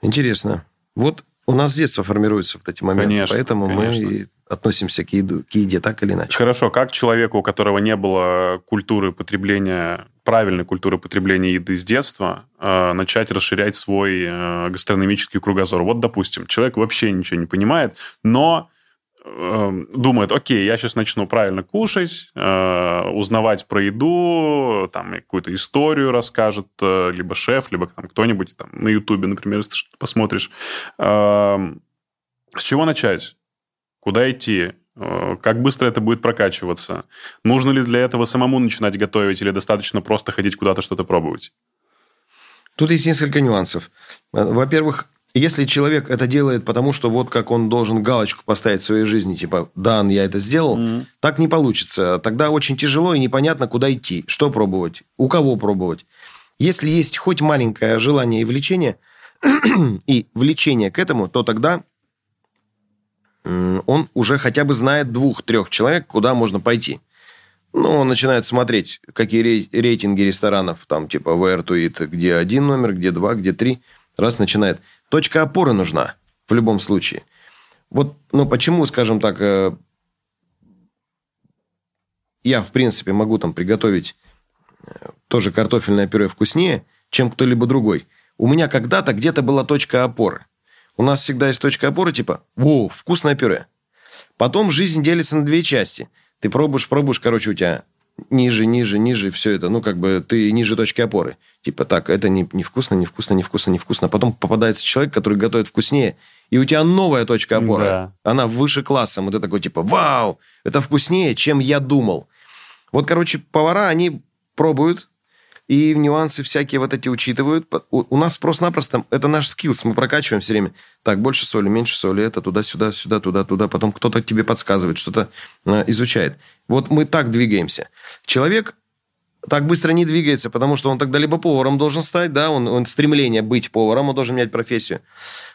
Интересно. Вот у нас с детства формируются вот эти моменты, Конечно, поэтому конечно. мы и относимся к, еду, к еде так или иначе. Хорошо, как человеку, у которого не было культуры потребления, правильной культуры потребления еды с детства, э, начать расширять свой э, гастрономический кругозор? Вот, допустим, человек вообще ничего не понимает, но э, думает, окей, я сейчас начну правильно кушать, э, узнавать про еду, там какую-то историю расскажет э, либо шеф, либо там кто-нибудь там на Ютубе, например, если что-то посмотришь. Э, С чего начать? Куда идти? Э, Как быстро это будет прокачиваться? Нужно ли для этого самому начинать готовить или достаточно просто ходить куда-то что-то пробовать? Тут есть несколько нюансов. Во-первых, если человек это делает потому, что вот как он должен галочку поставить в своей жизни, типа, да, я это сделал, Мгм. так не получится. Тогда очень тяжело и непонятно, куда идти, что пробовать, у кого пробовать. Если есть хоть маленькое желание и влечение, и влечение к этому, то тогда он уже хотя бы знает двух-трех человек, куда можно пойти. Ну, он начинает смотреть, какие рей- рейтинги ресторанов, там, типа Where to Eat, где один номер, где два, где три. Раз начинает. Точка опоры нужна в любом случае. Вот, ну, почему, скажем так, э, я, в принципе, могу там приготовить э, тоже картофельное пюре вкуснее, чем кто-либо другой. У меня когда-то где-то была точка опоры. У нас всегда есть точка опоры, типа, о, вкусное пюре. Потом жизнь делится на две части. Ты пробуешь, пробуешь, короче, у тебя ниже, ниже, ниже, все это, ну, как бы ты ниже точки опоры. Типа, так, это не, не вкусно, не вкусно, не вкусно, не вкусно. А потом попадается человек, который готовит вкуснее, и у тебя новая точка опоры. Да. Она выше классом. И ты такой, типа, вау, это вкуснее, чем я думал. Вот, короче, повара, они пробуют, и нюансы всякие вот эти учитывают. У, нас просто-напросто, это наш скиллс, мы прокачиваем все время. Так, больше соли, меньше соли, это туда-сюда, сюда, туда-туда. Потом кто-то тебе подсказывает, что-то э, изучает. Вот мы так двигаемся. Человек так быстро не двигается, потому что он тогда либо поваром должен стать, да, он, он стремление быть поваром, он должен менять профессию.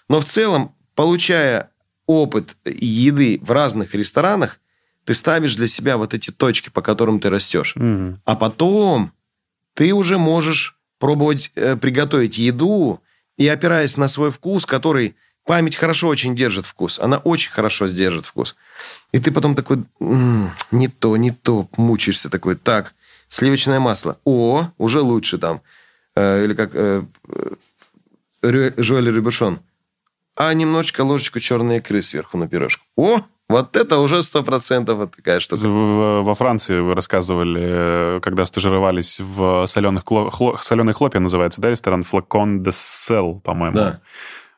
Но в целом, получая опыт еды в разных ресторанах, ты ставишь для себя вот эти точки, по которым ты растешь. Mm-hmm. А потом ты уже можешь пробовать э, приготовить еду и опираясь на свой вкус, который память хорошо очень держит вкус, она очень хорошо держит вкус. И ты потом такой, м-м, не то, не то, мучаешься такой, так, сливочное масло, о, уже лучше там. Э, или как э, э, Жуэль Рюбешон, а немножечко ложечку черной икры сверху на пирожку. О, вот это уже сто процентов вот такая штука. Во Франции вы рассказывали, когда стажировались в соленых, хло... Хло... соленые хлопья, называется, да, ресторан Флакон де Сел, по-моему. Да.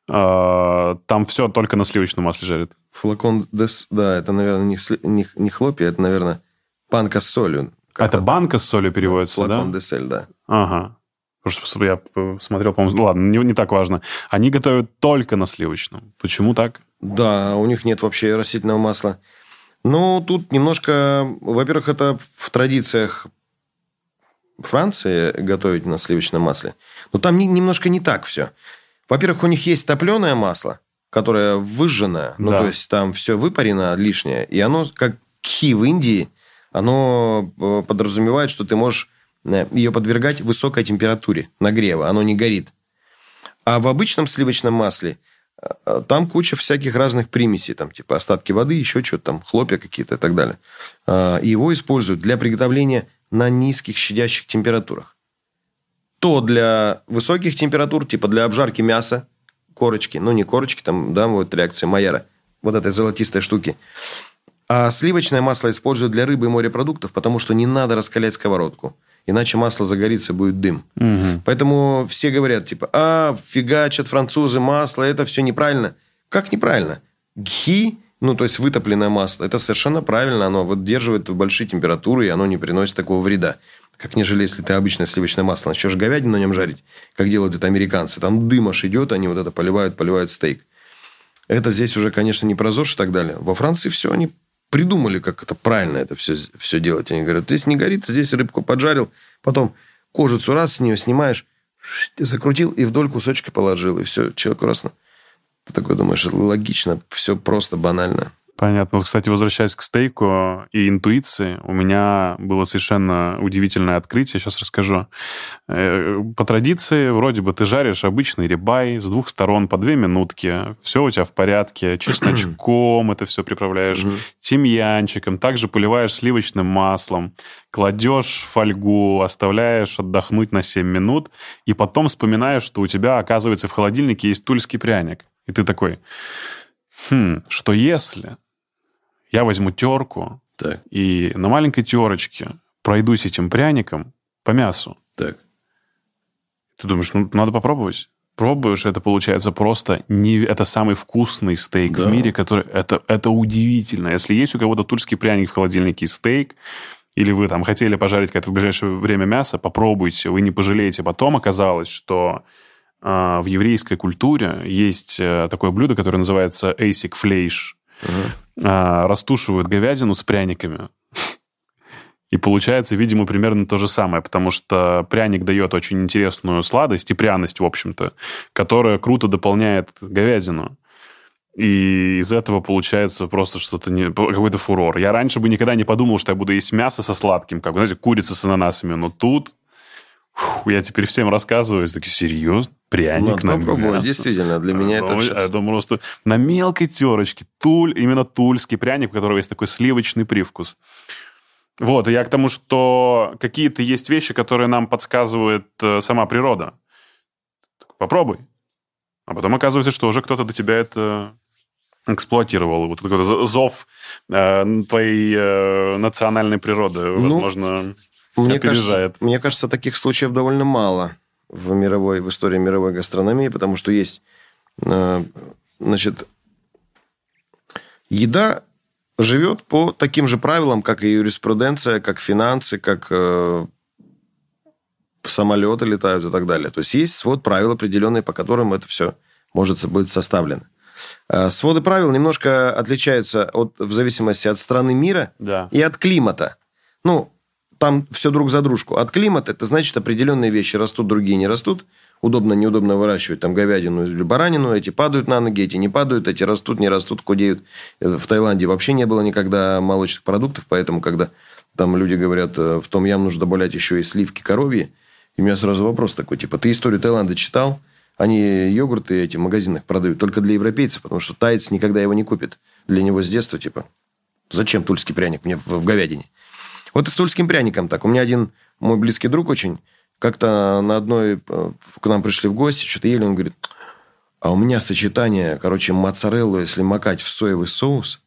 А, там все только на сливочном масле жарят. Флакон де Да, это, наверное, не, не, не хлопья, это, наверное, банка с солью. Это банка с солью переводится, Флакон да? Флакон де Сель, да. Ага. Потому что я смотрел, по-моему, ладно, не, не так важно. Они готовят только на сливочном. Почему так? Да, у них нет вообще растительного масла. Но тут немножко, во-первых, это в традициях Франции готовить на сливочном масле. Но там немножко не так все. Во-первых, у них есть топленое масло, которое выжженное. Ну, да. то есть, там все выпарено лишнее. И оно, как кхи в Индии, оно э, подразумевает, что ты можешь э, ее подвергать высокой температуре нагрева. Оно не горит. А в обычном сливочном масле – там куча всяких разных примесей, там типа остатки воды, еще что-то там, хлопья какие-то и так далее. А, и его используют для приготовления на низких щадящих температурах. То для высоких температур, типа для обжарки мяса, корочки, ну не корочки, там, да, вот реакция Майера, вот этой золотистой штуки. А сливочное масло используют для рыбы и морепродуктов, потому что не надо раскалять сковородку иначе масло загорится, будет дым. Угу. Поэтому все говорят, типа, а, фигачат французы масло, это все неправильно. Как неправильно? Гхи, ну, то есть вытопленное масло, это совершенно правильно, оно выдерживает большие температуры, и оно не приносит такого вреда. Как нежели, если ты обычное сливочное масло начнешь говядину на нем жарить, как делают это американцы. Там дым аж идет, они вот это поливают, поливают стейк. Это здесь уже, конечно, не про ЗОЖ и так далее. Во Франции все, они придумали, как это правильно это все, все делать. Они говорят, здесь не горит, здесь рыбку поджарил, потом кожицу раз с нее снимаешь, закрутил и вдоль кусочка положил, и все, человеку раз. Ты такой думаешь, логично, все просто банально. Понятно. Кстати, возвращаясь к стейку и интуиции, у меня было совершенно удивительное открытие, сейчас расскажу. Э, по традиции, вроде бы ты жаришь обычный рибай с двух сторон по две минутки, все у тебя в порядке, чесночком это все приправляешь, тимьянчиком, также поливаешь сливочным маслом, кладешь фольгу, оставляешь отдохнуть на 7 минут, и потом вспоминаешь, что у тебя, оказывается, в холодильнике есть тульский пряник. И ты такой, хм, что если я возьму терку так. и на маленькой терочке пройдусь этим пряником по мясу. Так. Ты думаешь, ну, надо попробовать. Пробуешь, это получается просто... Не... Это самый вкусный стейк да. в мире, который... Это, это удивительно. Если есть у кого-то тульский пряник в холодильнике и стейк, или вы там хотели пожарить как-то в ближайшее время мясо, попробуйте, вы не пожалеете. Потом оказалось, что э, в еврейской культуре есть э, такое блюдо, которое называется эйсик флейш. Угу. Растушивают говядину с пряниками. И получается, видимо, примерно то же самое, потому что пряник дает очень интересную сладость и пряность, в общем-то, которая круто дополняет говядину. И из этого получается просто что-то не... какой-то фурор. Я раньше бы никогда не подумал, что я буду есть мясо со сладким, как, знаете, курица с ананасами. Но тут Фу, я теперь всем рассказываю, такие, серьезно? Пряник Надо на попробовать, действительно, для меня это сейчас... Это просто на мелкой терочке, туль, именно тульский пряник, у которого есть такой сливочный привкус. Вот, я к тому, что какие-то есть вещи, которые нам подсказывает э, сама природа. Попробуй. А потом оказывается, что уже кто-то до тебя это эксплуатировал. Вот такой зов э, твоей э, национальной природы, ну, возможно, мне опережает. Кажется, мне кажется, таких случаев довольно мало в мировой, в истории мировой гастрономии, потому что есть, э, значит, еда живет по таким же правилам, как и юриспруденция, как финансы, как э, самолеты летают и так далее. То есть есть свод правил определенные, по которым это все может быть составлено. Э, своды правил немножко отличаются от, в зависимости от страны мира да. и от климата. Ну, там все друг за дружку. От климата это значит определенные вещи растут, другие не растут. Удобно, неудобно выращивать там говядину или баранину. Эти падают на ноги, эти не падают, эти растут, не растут, худеют. В Таиланде вообще не было никогда молочных продуктов, поэтому, когда там люди говорят, э, в том ям нужно добавлять еще и сливки коровьи, и у меня сразу вопрос такой, типа, ты историю Таиланда читал? Они йогурты эти в магазинах продают только для европейцев, потому что таец никогда его не купит. Для него с детства, типа, зачем тульский пряник мне в, в говядине? Вот и с тульским пряником так. У меня один мой близкий друг очень, как-то на одной э, к нам пришли в гости, что-то ели, он говорит, а у меня сочетание, короче, моцареллу, если макать в соевый соус,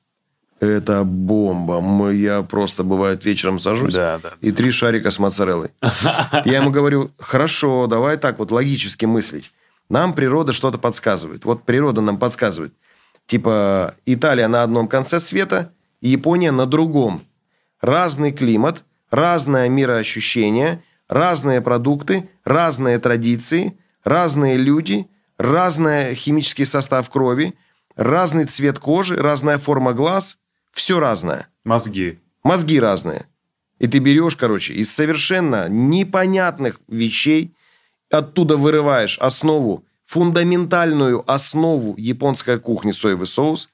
это бомба. Мы, я просто, бывает, вечером сажусь да, да, и три шарика с моцареллой. Я ему говорю, хорошо, давай так вот логически мыслить. Нам природа что-то подсказывает. Вот природа нам подсказывает. Типа Италия на одном конце света, Япония на другом. Разный климат, разное мироощущение, разные продукты, разные традиции, разные люди, разный химический состав крови, разный цвет кожи, разная форма глаз. Все разное. Мозги. Мозги разные. И ты берешь, короче, из совершенно непонятных вещей оттуда вырываешь основу, фундаментальную основу японской кухни соевый соус,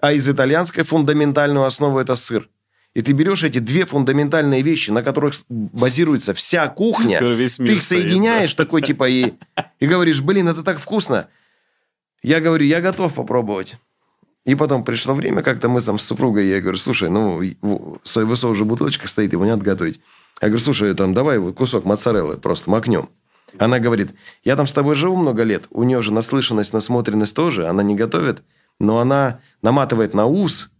а из итальянской фундаментальную основу это сыр. И ты берешь эти две фундаментальные вещи, на которых базируется вся кухня, ты их соединяешь стоит, да. такой типа и, и говоришь, блин, это так вкусно. Я говорю, я готов попробовать. И потом пришло время, как-то мы там с супругой, я говорю, слушай, ну, соевый уже бутылочка стоит, его не надо готовить. Я говорю, слушай, там, давай вот кусок моцареллы просто макнем. Она говорит, я там с тобой живу много лет, у нее же наслышанность, насмотренность тоже, она не готовит, но она наматывает на ус,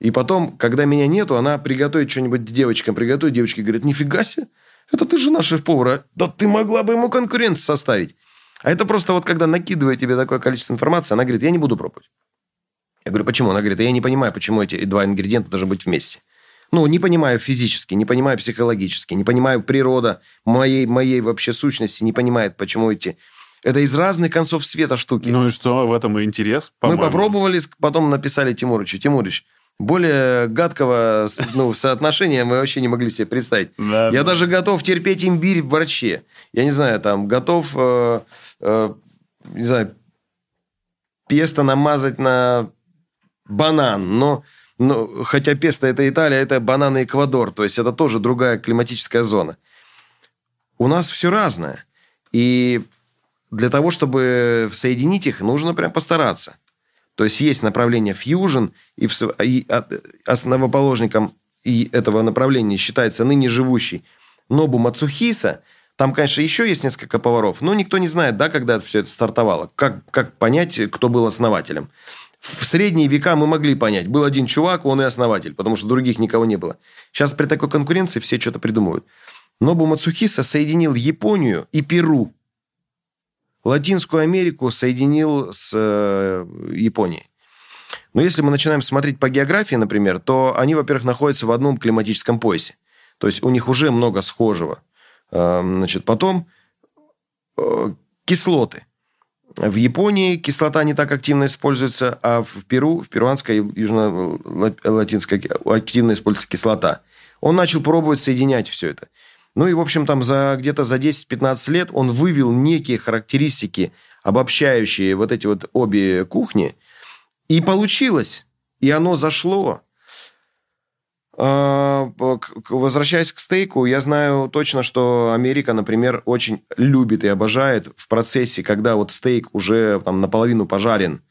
и потом, когда меня нету, она приготовит что-нибудь девочкам, приготовит, девочки говорят, нифига себе, это ты жена шеф-повара, да ты могла бы ему конкуренцию составить. А это просто вот когда накидывает тебе такое количество информации, она говорит, я не буду пробовать. Я говорю, почему? Она говорит, я не понимаю, почему эти два ингредиента должны быть вместе. Ну, не понимаю физически, не понимаю психологически, не понимаю природа моей, моей вообще сущности, не понимает, почему эти это из разных концов света штуки. Ну и что, в этом и интерес, Мы попробовали, потом написали Тимурычу. Тимурыч, более гадкого ну, соотношения мы вообще не могли себе представить. Да, Я да. даже готов терпеть имбирь в борще. Я не знаю, там, готов, э, э, не знаю, песто намазать на банан, но, но хотя песто это Италия, это банан и Эквадор, то есть это тоже другая климатическая зона. У нас все разное. И для того, чтобы соединить их, нужно прям постараться. То есть есть направление fusion, и, в, и основоположником и этого направления считается ныне живущий Нобу Мацухиса. Там, конечно, еще есть несколько поваров, но никто не знает, да, когда все это стартовало. Как, как понять, кто был основателем? В средние века мы могли понять. Был один чувак, он и основатель, потому что других никого не было. Сейчас при такой конкуренции все что-то придумывают. Нобу Мацухиса соединил Японию и Перу. Латинскую Америку соединил с э, Японией. Но если мы начинаем смотреть по географии, например, то они, во-первых, находятся в одном климатическом поясе. То есть у них уже много схожего. Э, значит, потом э, кислоты. В Японии кислота не так активно используется, а в Перу, в перуанской южно-латинской активно используется кислота. Он начал пробовать соединять все это. Ну и, в общем, там за где-то за 10-15 лет он вывел некие характеристики, обобщающие вот эти вот обе кухни. И получилось. И оно зашло. А, возвращаясь к стейку, я знаю точно, что Америка, например, очень любит и обожает в процессе, когда вот стейк уже там наполовину пожарен,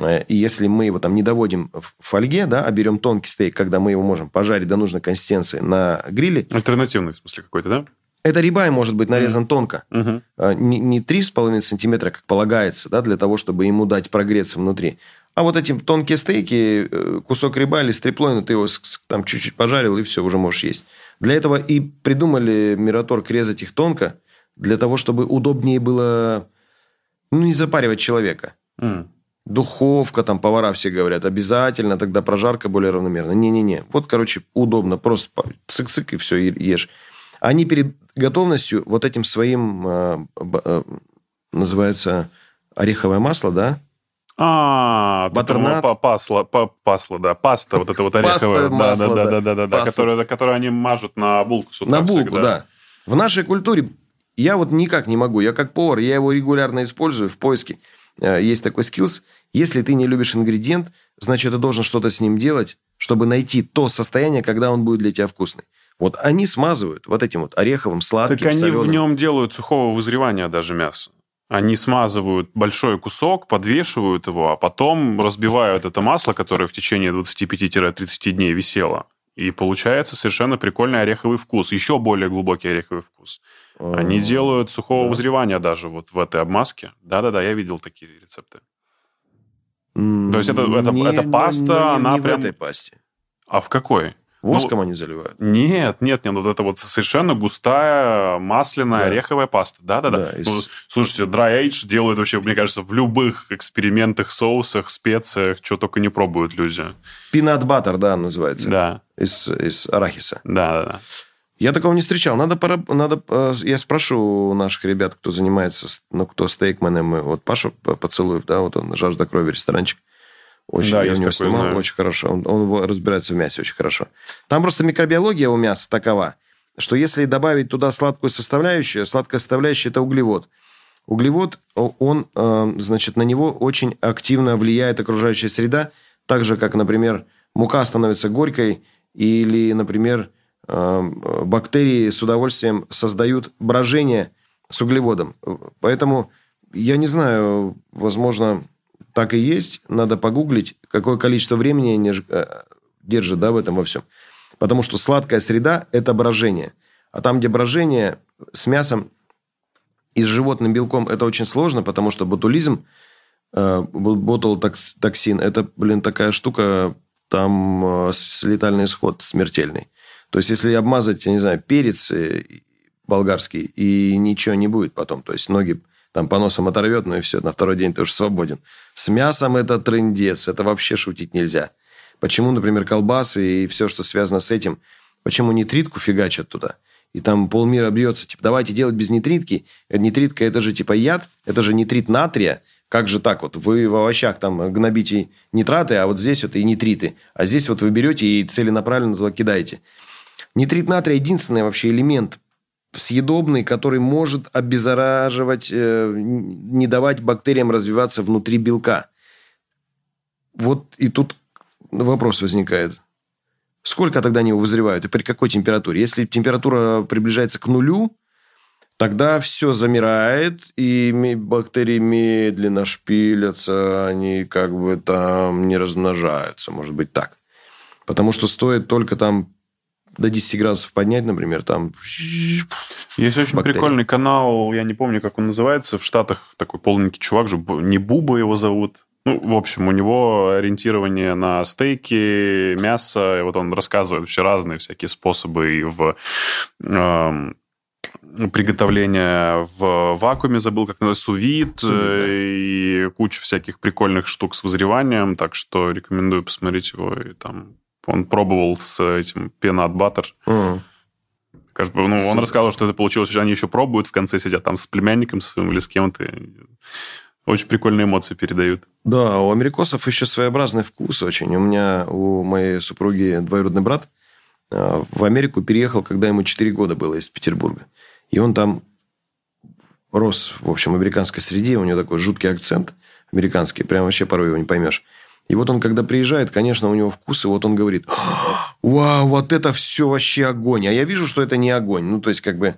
и если мы его там не доводим в фольге, да, а берем тонкий стейк, когда мы его можем пожарить до нужной консистенции на гриле. Альтернативный, в смысле, какой-то, да? Это рибай может быть нарезан mm. тонко. Uh-huh. Не, не 3,5 сантиметра, как полагается, да, для того, чтобы ему дать прогреться внутри. А вот эти тонкие стейки, э, кусок риба или стриплойна, ты его там чуть-чуть пожарил, и все, уже можешь есть. Для этого и придумали Мираторг резать их тонко, для того, чтобы удобнее было ну, не запаривать человека. Mm. Духовка, там повара все говорят, обязательно, тогда прожарка более равномерная. Не-не-не. Вот, короче, удобно. Просто цик-цик и все, ешь. Они перед готовностью вот этим своим, э, э, называется, ореховое масло, да? А, Батернат. Пасло, пасло, да, паста вот это вот ореховая, да, да, да, да, да, да, которую, которую они мажут на булку с утра На булку, да. В нашей культуре я вот никак не могу. Я как повар, я его регулярно использую в поиске. Э, есть такой скиллс. Если ты не любишь ингредиент, значит, ты должен что-то с ним делать, чтобы найти то состояние, когда он будет для тебя вкусный. Вот они смазывают вот этим вот ореховым, сладким, Так они соленым. в нем делают сухого вызревания даже мяса. Они смазывают большой кусок, подвешивают его, а потом разбивают это масло, которое в течение 25-30 дней висело. И получается совершенно прикольный ореховый вкус, еще более глубокий ореховый вкус. Они делают сухого да. вызревания даже вот в этой обмазке. Да-да-да, я видел такие рецепты. То есть это, это, не, это паста, не, не, она не прям... в этой пасте. А в какой? Воском ну, они заливают? Нет, нет, нет, вот это вот совершенно густая масляная да. ореховая паста. Да-да-да. Да, из... ну, слушайте, dry age делают вообще, мне кажется, в любых экспериментах, соусах, специях, что только не пробуют люди. Peanut butter, да, называется. Да. Из, из арахиса. Да-да-да. Я такого не встречал. Надо, пора, надо, э, я спрошу наших ребят, кто занимается, ну, кто стейкменом, вот Пашу Поцелуев, да, вот он «Жажда крови» ресторанчик. Очень, да, я у него такой, снимал, да. очень хорошо. Он, он разбирается в мясе очень хорошо. Там просто микробиология у мяса такова, что если добавить туда сладкую составляющую, сладкая составляющая – это углевод. Углевод, он, э, значит, на него очень активно влияет окружающая среда, так же, как, например, мука становится горькой, или, например, бактерии с удовольствием создают брожение с углеводом. Поэтому, я не знаю, возможно, так и есть. Надо погуглить, какое количество времени они э, держат да, в этом во всем. Потому что сладкая среда – это брожение. А там, где брожение с мясом и с животным белком, это очень сложно, потому что ботулизм, э, ботулотоксин – это, блин, такая штука, там э, летальный исход смертельный. То есть, если обмазать, я не знаю, перец болгарский, и ничего не будет потом. То есть, ноги там по носам оторвет, ну и все, на второй день ты уже свободен. С мясом это трендец, это вообще шутить нельзя. Почему, например, колбасы и все, что связано с этим, почему нитритку фигачат туда? И там полмира бьется, типа, давайте делать без нитритки. Э, нитритка – это же типа яд, это же нитрит натрия. Как же так вот? Вы в овощах там гнобите нитраты, а вот здесь вот и нитриты. А здесь вот вы берете и целенаправленно туда кидаете. Нитрит натрия – единственный вообще элемент съедобный, который может обеззараживать, э, не давать бактериям развиваться внутри белка. Вот и тут вопрос возникает. Сколько тогда они вызревают и при какой температуре? Если температура приближается к нулю, тогда все замирает, и бактерии медленно шпилятся, они как бы там не размножаются, может быть так. Потому что стоит только там до 10 градусов поднять, например, там... Есть очень бактерии. прикольный канал, я не помню, как он называется, в Штатах такой полненький чувак же, не Буба его зовут. Ну, в общем, у него ориентирование на стейки, мясо, и вот он рассказывает вообще разные всякие способы и в э, приготовления в вакууме, забыл, как называется, э, и куча всяких прикольных штук с вызреванием, так что рекомендую посмотреть его, и там он пробовал с этим пенат баттер. Mm. Кажется, ну, он рассказывал, что это получилось, они еще пробуют в конце, сидят там с племянником своим или с кем-то. Очень прикольные эмоции передают. Да, у америкосов еще своеобразный вкус очень. У меня, у моей супруги двоюродный брат э, в Америку переехал, когда ему 4 года было из Петербурга. И он там рос, в общем, в американской среде. У него такой жуткий акцент американский. Прям вообще порой его не поймешь. И вот он, когда приезжает, конечно, у него вкус, и вот он говорит, вау, вот это все вообще огонь. А я вижу, что это не огонь. Ну, то есть, как бы,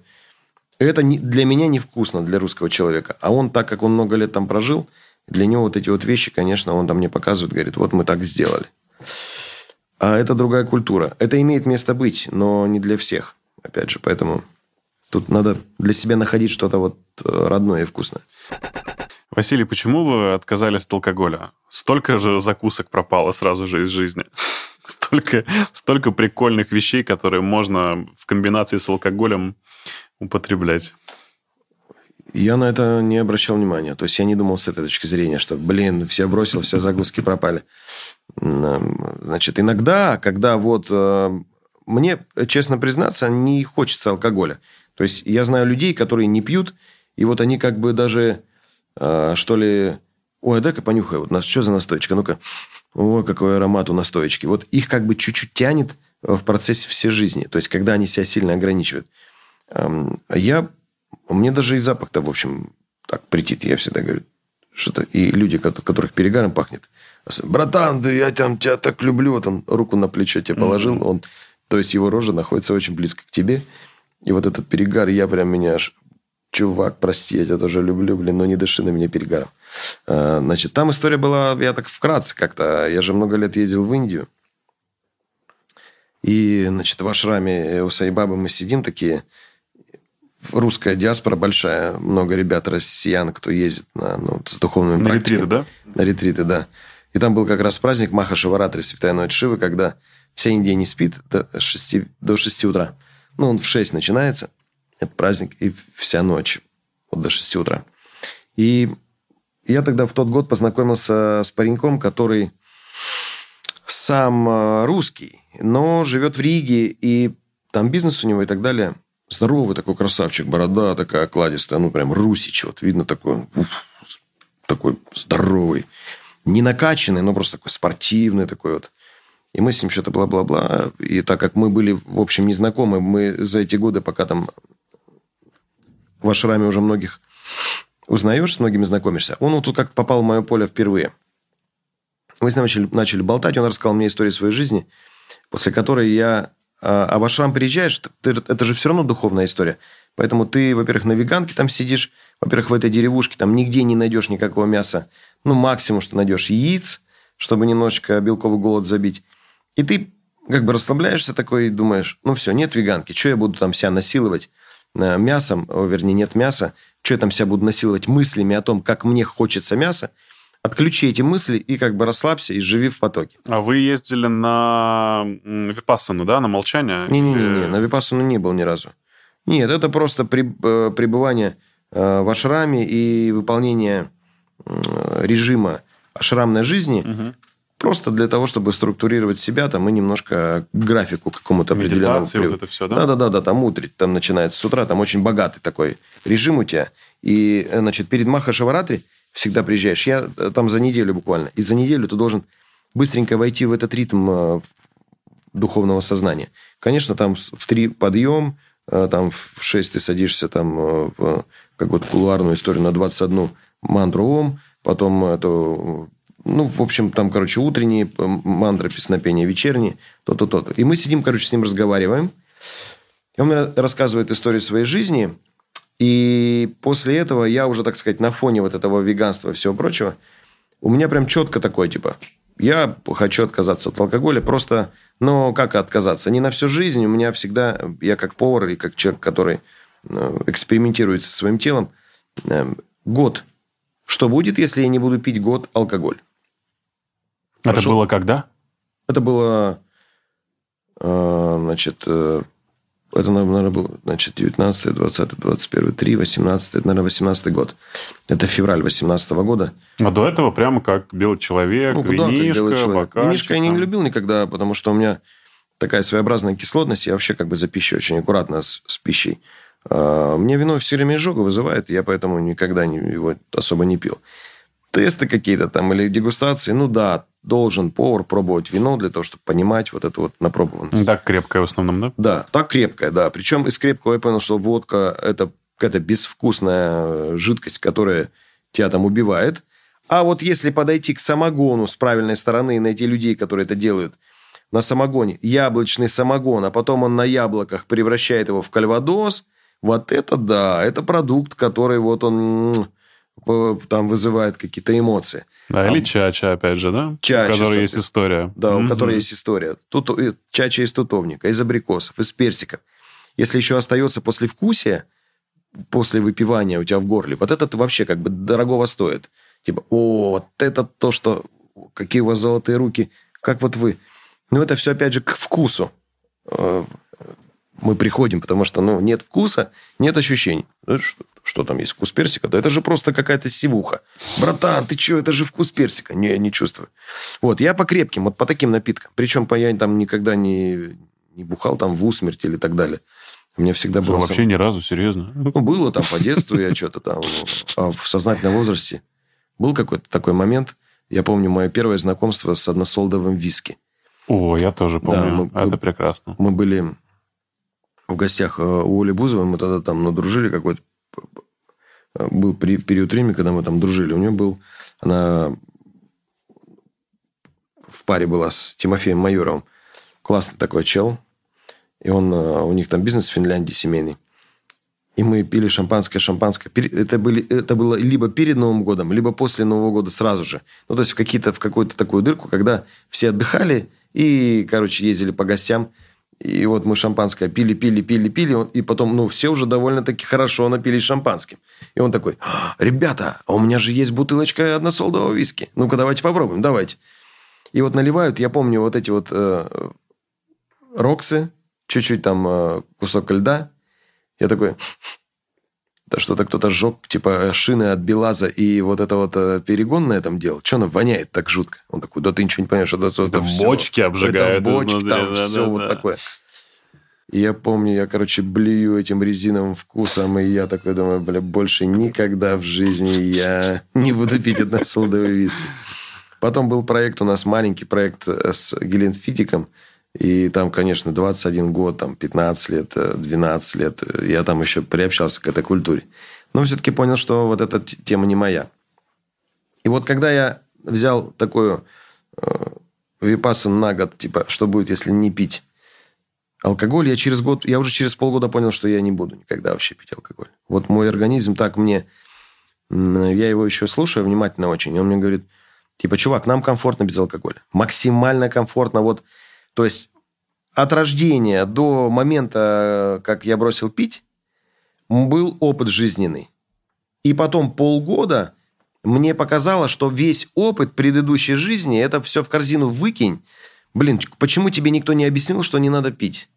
это для меня невкусно, для русского человека. А он, так как он много лет там прожил, Для него вот эти вот вещи, конечно, он там мне показывает, говорит, вот мы так сделали. А это другая культура. Это имеет место быть, но не для всех. Опять же, поэтому тут надо для себя находить что-то вот э, родное и вкусное. Василий, почему вы отказались от алкоголя? Столько же закусок пропало сразу же из жизни. Столько, столько прикольных вещей, которые можно в комбинации с алкоголем употреблять. Я на это не обращал внимания. То есть я не думал с этой точки зрения, что, блин, все бросил, все загрузки пропали. Значит, иногда, когда вот э, мне, честно признаться, не хочется алкоголя. То есть я знаю людей, которые не пьют, и вот они как бы даже, э, что ли, ой, дай-ка понюхай, вот нас что за настойка, ну-ка, ой, какой аромат у настоечки. Вот их как бы чуть-чуть тянет в процессе всей жизни. То есть когда они себя сильно ограничивают. Я мне даже и запах-то, в общем, так притит. Я всегда говорю, что-то... И люди, от которых перегаром пахнет. Братан, да я там, тебя так люблю. Вот он руку на плечо тебе положил. Mm-hmm. Он, то есть его рожа находится очень близко к тебе. И вот этот перегар, я прям меня аж... Чувак, прости, я тебя тоже люблю, блин, но не дыши на меня перегаром. А, значит, там история была, я так вкратце как-то. Я же много лет ездил в Индию. И, значит, в ашраме у Сайбабы мы сидим такие русская диаспора большая, много ребят россиян, кто ездит на, ну, с духовными На ретриты, да? На ретриты, да. И там был как раз праздник Маха Шиваратри, Святая Ночь Шивы, когда вся Индия не спит до 6, до 6 утра. Ну, он в 6 начинается, этот праздник, и вся ночь, вот до 6 утра. И я тогда в тот год познакомился с пареньком, который сам э, русский, но живет в Риге, и там бизнес у него и так далее – Здоровый такой красавчик, борода такая окладистая, ну, прям русич, вот видно такой, уф, такой здоровый. Не накачанный, но просто такой спортивный такой вот. И мы с ним что-то бла-бла-бла. И так как мы были, в общем, незнакомы, мы за эти годы, пока там в ашраме уже многих узнаешь, с многими знакомишься, он вот тут как попал в мое поле впервые. Мы с ним начали, начали болтать, он рассказал мне историю своей жизни, после которой я а, а в ашрам приезжаешь, ты, это же все равно духовная история. Поэтому ты, во-первых, на веганке там сидишь, во-первых, в этой деревушке там нигде не найдешь никакого мяса. Ну, максимум, что найдешь яиц, чтобы немножечко белковый голод забить. И ты как бы расслабляешься такой и думаешь, ну все, нет веганки, что я буду там себя насиловать э, мясом, вернее, нет мяса, что я там себя буду насиловать мыслями о том, как мне хочется мяса, Отключи эти мысли и как бы расслабься и живи в потоке. А вы ездили на Випассану, да, на молчание? Не-не-не, на Випассану не был ни разу. Нет, это просто при, э, пребывание э, в ашраме и выполнение режима ашрамной жизни угу. Просто для того, чтобы структурировать себя там и немножко графику какому-то определенному. вот это все, да? Да-да-да, там утрить, там начинается с утра, там очень богатый такой режим у тебя. И, э, значит, перед Маха Шаваратри всегда приезжаешь. Я э, там за неделю буквально. И за неделю ты должен быстренько войти в этот ритм э, духовного сознания. Конечно, там в три подъем, там в шесть ты садишься там в как вот кулуарную историю на 21 мантру ом, потом это ну, в общем, там, короче, утренние мантры, песнопения, вечерние, то-то, то-то. И мы сидим, короче, с ним разговариваем. И он мне рассказывает историю своей жизни. И после этого я уже, так сказать, на фоне вот этого веганства и всего прочего, у меня прям четко такое, типа, я хочу отказаться от алкоголя, просто, но как отказаться? Не на всю жизнь, у меня всегда, я как повар и как человек, который э, экспериментирует со своим телом, э, год. Что будет, если я не буду пить год алкоголь? Это было когда? Это было, э, значит, это, наверное, было, значит, 19, 20, 21, 3, 18, это, наверное, 18 год. Это февраль 18 года. А до этого прямо как белый человек, ну, куда, винишка, белый человек. Винишка я не любил никогда, потому что у меня такая своеобразная кислотность. Я вообще как бы за пищей очень аккуратно с, с пищей. А, мне вино все время изжогу вызывает, я поэтому никогда не, его особо не пил. Тесты какие-то там или дегустации, ну да, должен повар пробовать вино для того, чтобы понимать вот эту вот напробованность. Так крепкое в основном, да? Да, так крепкое, да. Причем из крепкого я понял, что водка – это какая-то безвкусная жидкость, которая тебя там убивает. А вот если подойти к самогону с правильной стороны и найти людей, которые это делают на самогоне, яблочный самогон, а потом он на яблоках превращает его в кальвадос, вот это да, это продукт, который вот он там вызывает какие-то эмоции. Да, а, или чача, опять же, да? Чача. У которой есть история. Да, mm-hmm. у которой есть история. Тут чача из тутовника, из абрикосов, из персиков. Если еще остается после вкусия, после выпивания у тебя в горле, вот это вообще как бы дорогого стоит. Типа, о, вот это то, что... Какие у вас золотые руки. Как вот вы... Ну, это все, опять же, к вкусу э, мы приходим, потому что, ну, нет вкуса, нет ощущений. Что, что там есть вкус персика? Да это же просто какая-то сивуха. Братан, ты что, это же вкус персика. Не, не чувствую. Вот, я по крепким, вот по таким напиткам. Причем по, я там никогда не, не бухал там в усмерть или так далее. У меня всегда было... Вообще сам... ни разу, серьезно? Ну, было там по детству, я что-то там... А в сознательном возрасте был какой-то такой момент. Я помню мое первое знакомство с односолдовым виски. О, я тоже помню. Да, мы, Это прекрасно. Мы были в гостях э, у Оли Бузовой, мы тогда там ну, дружили какой-то... Был период времени, когда мы там дружили. У нее был... Она в паре была с Тимофеем Майоровым. Классный такой чел. И он... Э, у них там бизнес в Финляндии семейный. И мы пили шампанское, шампанское. Это, были, это было либо перед Новым годом, либо после Нового года сразу же. Ну, то есть в, какие-то, в какую-то такую дырку, когда все отдыхали и, короче, ездили по гостям. И вот мы шампанское пили, пили, пили, пили. И потом, ну, все уже довольно-таки хорошо напились шампанским. И он такой, ребята, а у меня же есть бутылочка односолдового виски. Ну-ка, давайте попробуем, давайте. И вот наливают, я помню, вот эти вот э, роксы, чуть-чуть там э, кусок льда, я такой, что-то кто-то сжег, типа, шины от Белаза и вот это вот э, перегон на этом делал. Что оно воняет так жутко? Он такой, да ты ничего не понимаешь, что это, это, это бочки все, обжигают. Это бочки, там да, все да, вот да. такое. И я помню, я, короче, блюю этим резиновым вкусом, и я такой думаю, бля, больше никогда в жизни я не буду пить односолдовый виски. Потом был проект у нас, маленький проект э, с Геленфитиком, и там, конечно, 21 год, там 15 лет, 12 э, лет. Я там еще приобщался к этой культуре. Но все-таки понял, что вот эта тема не моя. И вот когда я взял такую э, випассану на год, типа, что будет, если не пить алкоголь, я через год, я уже через полгода понял, что я не буду никогда вообще пить алкоголь. Вот мой организм так мне... Я его еще слушаю внимательно очень, и он мне говорит, типа, чувак, нам комфортно без алкоголя. Максимально комфортно. Вот то есть от рождения до момента, как я бросил пить, был опыт жизненный. И потом полгода мне показало, что весь опыт предыдущей жизни, это все в корзину выкинь. Блин, почему тебе никто не объяснил, что не надо пить?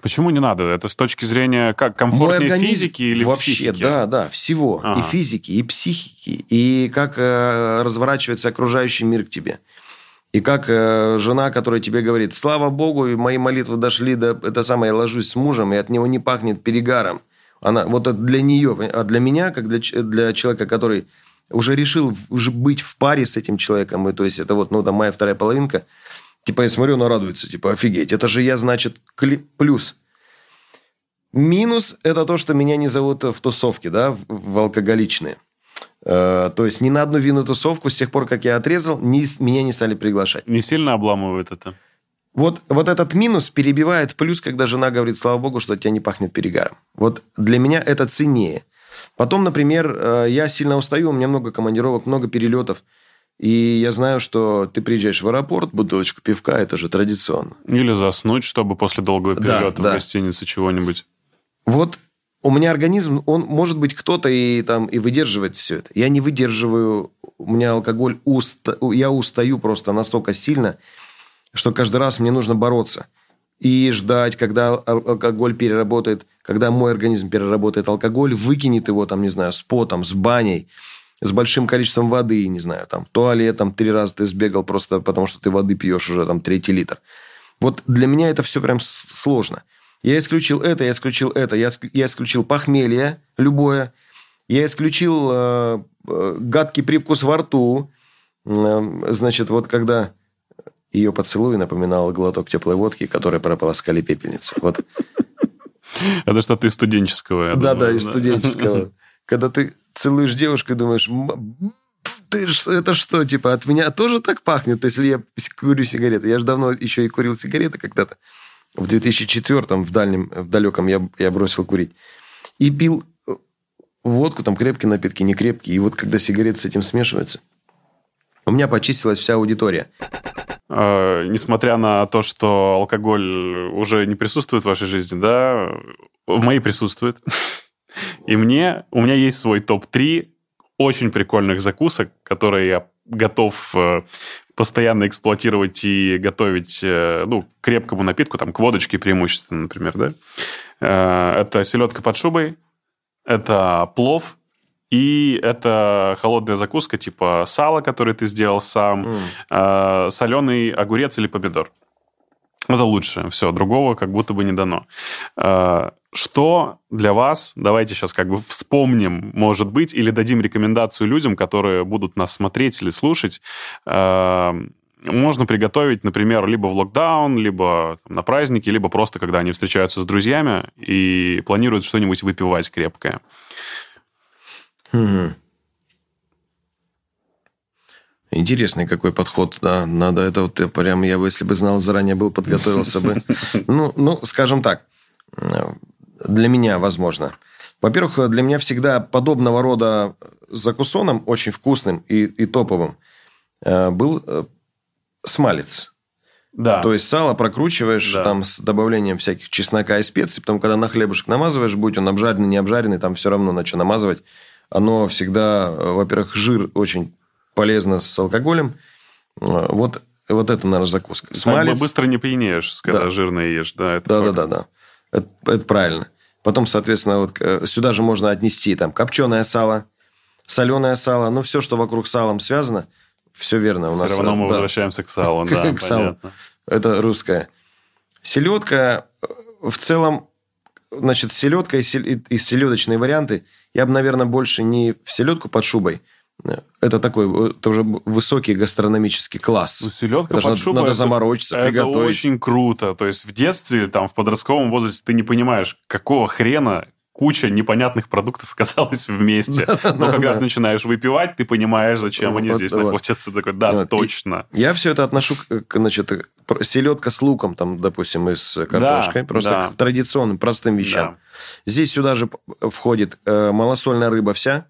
Почему не надо? Это с точки зрения как комфортнее организм... физики или Вообще, психики? да, да, всего. Ага. И физики, и психики, и как э, разворачивается окружающий мир к тебе. И как э, жена, которая тебе говорит, слава богу, мои молитвы дошли до... Это самое, я ложусь с мужем, и от него не пахнет перегаром. Она, вот это для нее. А для меня, как для, для человека, который уже решил уже быть в паре с этим человеком, и, то есть это вот, ну, там, моя вторая половинка, типа, я смотрю, она радуется, типа, офигеть, это же я, значит, плюс. Минус – это то, что меня не зовут в тусовке, да, в, в алкоголичные. Э, то есть ни на одну винную тусовку с тех пор, как я отрезал, ни, меня не стали приглашать. Не сильно обламывает это? Вот, вот этот минус перебивает плюс, когда жена говорит, слава богу, что от тебя не пахнет перегаром. Вот для меня это ценнее. Потом, например, э, я сильно устаю, у меня много командировок, много перелетов. И я знаю, что ты приезжаешь в аэропорт, бутылочку пивка, это же традиционно. Или заснуть, чтобы после долгого перелета да, в да. гостинице чего-нибудь. Вот у меня организм, он, может быть, кто-то и, там, и выдерживает все это. Я не выдерживаю, у меня алкоголь, уста, я устаю просто настолько сильно, что каждый раз мне нужно бороться. И ждать, когда алкоголь переработает, когда мой организм переработает алкоголь, выкинет его, там, не знаю, с потом, с баней, с большим количеством воды, не знаю, там, туалетом три раза ты сбегал просто потому, что ты воды пьешь уже там третий литр. Вот для меня это все прям сложно. Я исключил это, я исключил это, я, я исключил похмелье любое, я исключил э, э, гадкий привкус во рту. Э, значит, вот когда ее поцелуй напоминал глоток теплой водки, которая прополоскали пепельницу. Вот. Это что-то из студенческого. Да, да, из студенческого. Когда ты целуешь девушку и думаешь, ты, это что, типа, от меня тоже так пахнет? То есть, если я курю сигареты, я же давно еще и курил сигареты когда-то в 2004 в дальнем, в далеком я, я бросил курить. И пил водку, там крепкие напитки, не крепкие. И вот когда сигареты с этим смешиваются, у меня почистилась вся аудитория. Э, несмотря на то, что алкоголь уже не присутствует в вашей жизни, да, в моей присутствует. И мне, у меня есть свой топ-3 очень прикольных закусок, которые я готов э, постоянно эксплуатировать и готовить, э, ну, крепкому напитку, там, к водочке преимущественно, например, да. Э, это селедка под шубой, это плов, и это холодная закуска типа сало, который ты сделал сам, mm. соленый огурец или помидор. Это лучше. Все, другого как будто бы не дано. Что для вас, давайте сейчас как бы вспомним, может быть, или дадим рекомендацию людям, которые будут нас смотреть или слушать, э, можно приготовить, например, либо в локдаун, либо на праздники, либо просто когда они встречаются с друзьями и планируют что-нибудь выпивать крепкое. Угу. Интересный какой подход, да. Надо это вот прям, я бы, если бы знал заранее, был, подготовился бы. Ну, ну, скажем так, для меня, возможно. Во-первых, для меня всегда подобного рода закусоном, очень вкусным и, и топовым, э, был э, смалец. Да. То есть сало прокручиваешь да. там с добавлением всяких чеснока и специй, потом, когда на хлебушек намазываешь, будь он обжаренный, не обжаренный, там все равно на что намазывать. Оно всегда, э, во-первых, жир очень полезно с алкоголем. Вот, вот это, наверное, закуска. Смалец... быстро не пьянеешь, когда да. жирное ешь. Да, это да, да, да, да. Это, это правильно. Потом, соответственно, вот э, сюда же можно отнести там копченое сало, соленое сало, ну, все, что вокруг салом связано, все верно. У все нас, равно мы да. возвращаемся к салу, да, к салу. Это русское. Селедка э, в целом, значит, селедка и, селедочные варианты, я бы, наверное, больше не в селедку под шубой, это такой это уже высокий гастрономический класс. Ну, селедка под шубой. Надо это, заморочиться, это приготовить. Это очень круто. То есть в детстве, там, в подростковом возрасте ты не понимаешь, какого хрена куча непонятных продуктов оказалась вместе. Но когда ты начинаешь выпивать, ты понимаешь, зачем они здесь находятся. Такой, да, точно. Я все это отношу, к, значит, селедка с луком, там, допустим, и с картошкой. Просто к традиционным, простым вещам. Здесь сюда же входит э, малосольная рыба вся,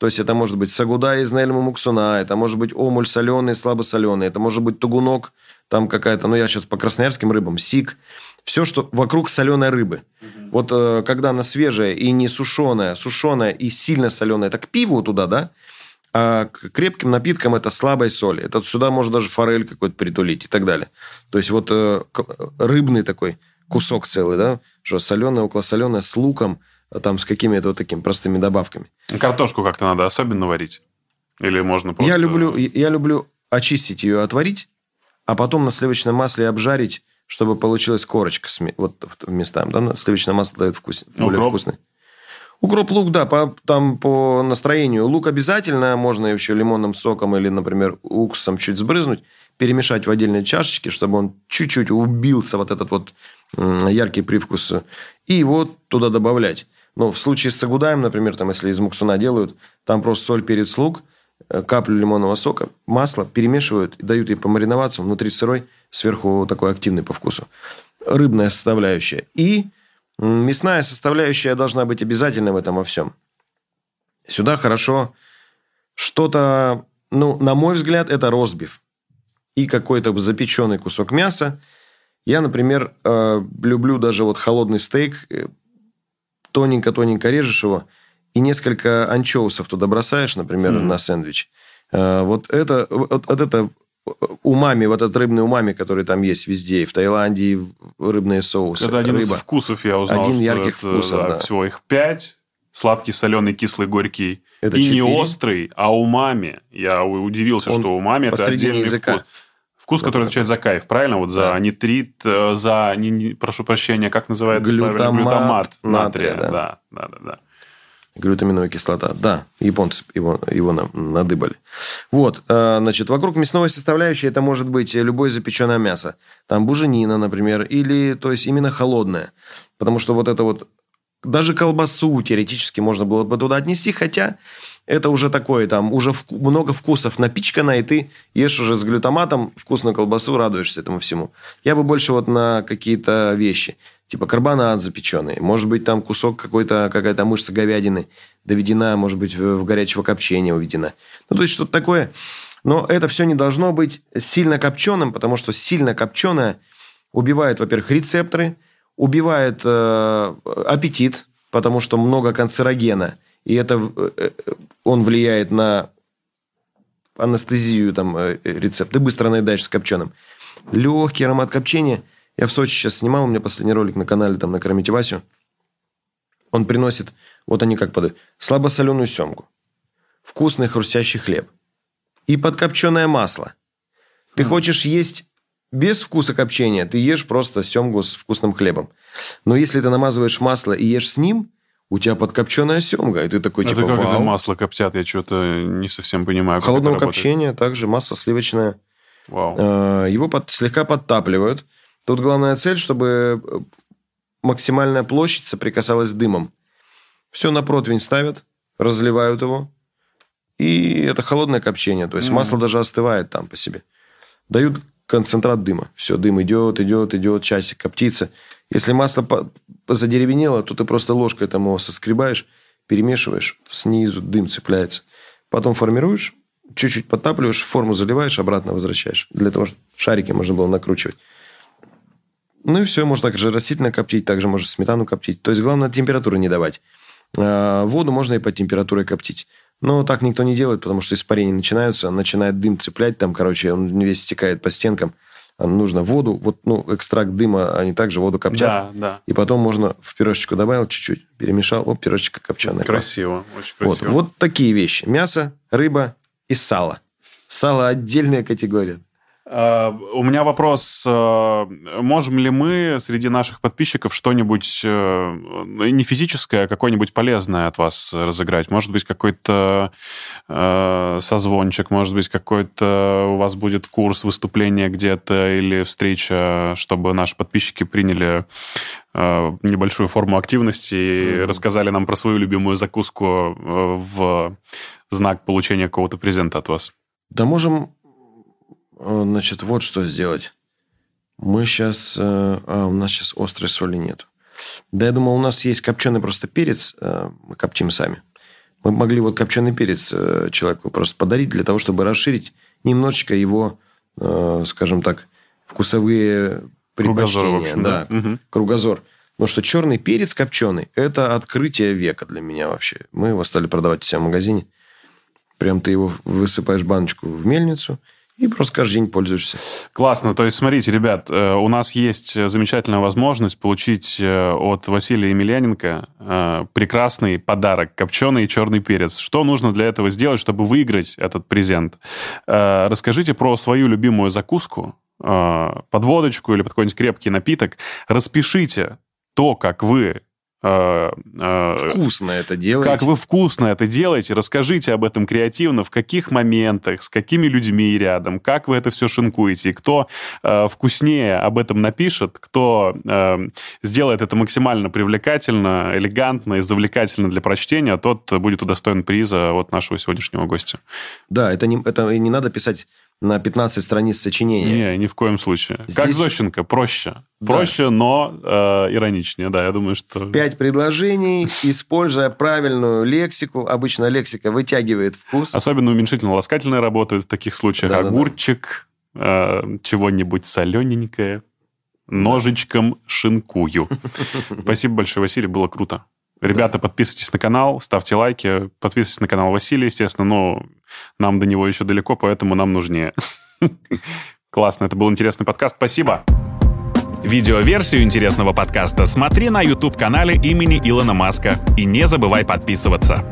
то есть это может быть сагуда из нельма муксуна, это может быть омуль соленый, слабосоленый, это может быть тугунок, там какая-то, ну я сейчас по красноярским рыбам, сик. Все, что вокруг соленой рыбы. Угу. Вот э, когда она свежая и не сушеная, сушеная и сильно соленая, это к пиву туда, да? А к крепким напиткам это слабой соли. Это сюда можно даже форель какой-то притулить и так далее. То есть вот э, рыбный такой кусок целый, да? Что соленое, около соленое с луком – там с какими-то вот такими простыми добавками. Картошку как-то надо особенно варить? Или можно просто... Я люблю, я люблю очистить ее, отварить, а потом на сливочном масле обжарить, чтобы получилась корочка вот местам. Да? Сливочное масло дает вкус, более Укроп. вкусный. Укроп, лук, да, по, там по настроению. Лук обязательно, можно еще лимонным соком или, например, уксусом чуть сбрызнуть, перемешать в отдельной чашечке, чтобы он чуть-чуть убился, вот этот вот яркий привкус, и его туда добавлять. Но в случае с сагудаем, например, там, если из муксуна делают, там просто соль, перец, лук, э, каплю лимонного сока, масло перемешивают дают ей помариноваться, внутри сырой, сверху такой активный по вкусу. Рыбная составляющая. И мясная составляющая должна быть обязательно в этом во всем. Сюда хорошо что-то, ну, на мой взгляд, это розбив. И какой-то запеченный кусок мяса. Я, например, э, люблю даже вот холодный стейк э, тоненько-тоненько режешь его и несколько анчоусов туда бросаешь, например, mm. на сэндвич. Э, вот это, вот, вот это умами, вот этот рыбный умами, который там есть везде, и в Таиланде, и рыбные соусы. Это один рыба. из вкусов, я узнал. Один ярких это, вкусов, да. Всего их пять. Сладкий, соленый, кислый, горький. Это и 4. не острый, а умами. Я удивился, Он что умами это отдельный языка. вкус. Вкус, который отвечает за кайф, правильно? Вот за да. нитрит, э, за, не, прошу прощения, как называется? Глютамат, глютамат натрия. Да. да, да, да, да. Глютаминовая кислота. Да, японцы его, его надыбали. Вот, э, значит, вокруг мясной составляющей это может быть любое запеченное мясо. Там буженина, например, или, то есть, именно холодное. Потому что вот это вот даже колбасу теоретически можно было бы туда отнести, хотя это уже такое, там, уже вку- много вкусов напичкано, и ты ешь уже с глютаматом вкусную колбасу, радуешься этому всему. Я бы больше вот на какие-то вещи, типа карбонат запеченный, может быть, там кусок какой-то, какая-то мышца говядины, доведена, может быть, в горячего копчения уведена. Ну, то есть что-то такое. Но это все не должно быть сильно копченым, потому что сильно копченое убивает, во-первых, рецепторы, убивает э, аппетит, потому что много канцерогена, и это э, э он влияет на анестезию там э, рецепт. Ты быстро наедаешься копченым. Легкий аромат копчения. Я в Сочи сейчас снимал, у меня последний ролик на канале, там, накормите Васю. Он приносит, вот они как подают, слабосоленую семку, вкусный хрустящий хлеб и подкопченое масло. Ты хочешь есть без вкуса копчения, ты ешь просто семгу с вкусным хлебом. Но если ты намазываешь масло и ешь с ним, у тебя подкопченая семга, и ты такой, это типа, как вау. это масло коптят? Я что-то не совсем понимаю. Холодного копчения, также масло сливочное. Вау. А, его под, слегка подтапливают. Тут главная цель, чтобы э, максимальная площадь соприкасалась с дымом. Все на противень ставят, разливают его. И это холодное копчение. То есть mm масло даже остывает там по себе. Дают концентрат дыма. Все, дым идет, идет, идет, часик коптится. Если масло задеревенело, то ты просто ложкой там его соскребаешь, перемешиваешь, снизу дым цепляется. Потом формируешь, чуть-чуть подтапливаешь, форму заливаешь, обратно возвращаешь. Для того, чтобы шарики можно было накручивать. Ну и все, можно также растительно коптить, также можно сметану коптить. То есть, главное, температуру не давать. А воду можно и под температурой коптить. Но так никто не делает, потому что испарения начинаются, начинает дым цеплять, там, короче, он весь стекает по стенкам нужно воду, вот, ну, экстракт дыма, они также воду коптят. Да, да. И потом можно в пирожечку добавил чуть-чуть, перемешал, оп, пирожечка копченая. Красиво, очень красиво. Вот, вот такие вещи. Мясо, рыба и сало. Сало отдельная категория. Uh, у меня вопрос. Uh, можем ли мы среди наших подписчиков что-нибудь uh, не физическое, а какое-нибудь полезное от вас разыграть? Может быть, какой-то созвончик, может быть, какой-то у вас будет курс выступления где-то или встреча, чтобы наши подписчики приняли небольшую форму активности и mm-hmm. рассказали нам про свою любимую закуску в знак получения какого-то презента от вас? Да можем Э, значит, вот что сделать. Мы сейчас... Э, а, у нас сейчас острой соли нет. Да, я думал, у нас есть копченый просто перец. Э, мы коптим сами. Мы могли вот копченый перец человеку просто подарить для того, чтобы расширить немножечко его, скажем так, вкусовые предпочтения. Кругозор, общем, да. да. Угу. Кругозор. Потому что черный перец копченый – это открытие века для меня вообще. Мы его стали продавать у себя в магазине. Прям ты его высыпаешь баночку в мельницу – и просто каждый день пользуешься. Классно. То есть, смотрите, ребят, э, у нас есть замечательная возможность получить э, от Василия Емельяненко э, прекрасный подарок – копченый черный перец. Что нужно для этого сделать, чтобы выиграть этот презент? Расскажите про свою любимую закуску, подводочку или под какой-нибудь крепкий напиток. Распишите то, как вы Э, э, вкусно это делаете. Как вы вкусно это делаете. Расскажите об этом креативно, в каких моментах, с какими людьми рядом, как вы это все шинкуете. И кто э, вкуснее об этом напишет, кто э, сделает это максимально привлекательно, элегантно и завлекательно для прочтения, тот будет удостоен приза от нашего сегодняшнего гостя. Да, это не, это не надо писать на 15 страниц сочинения. Не, ни в коем случае. Здесь... Как Зощенко, проще. Проще, да. но э, ироничнее, да, я думаю, что... В пять предложений, используя правильную лексику. Обычно лексика вытягивает вкус. Особенно уменьшительно-ласкательные работают в таких случаях. Да, Огурчик, да, да. Э, чего-нибудь солененькое, ножичком шинкую. Спасибо большое, Василий, было круто. Ребята, подписывайтесь на канал, ставьте лайки, подписывайтесь на канал Василия, естественно, но нам до него еще далеко, поэтому нам нужнее. Классно, это был интересный подкаст. Спасибо. Видеоверсию интересного подкаста смотри на YouTube-канале имени Илона Маска. И не забывай подписываться.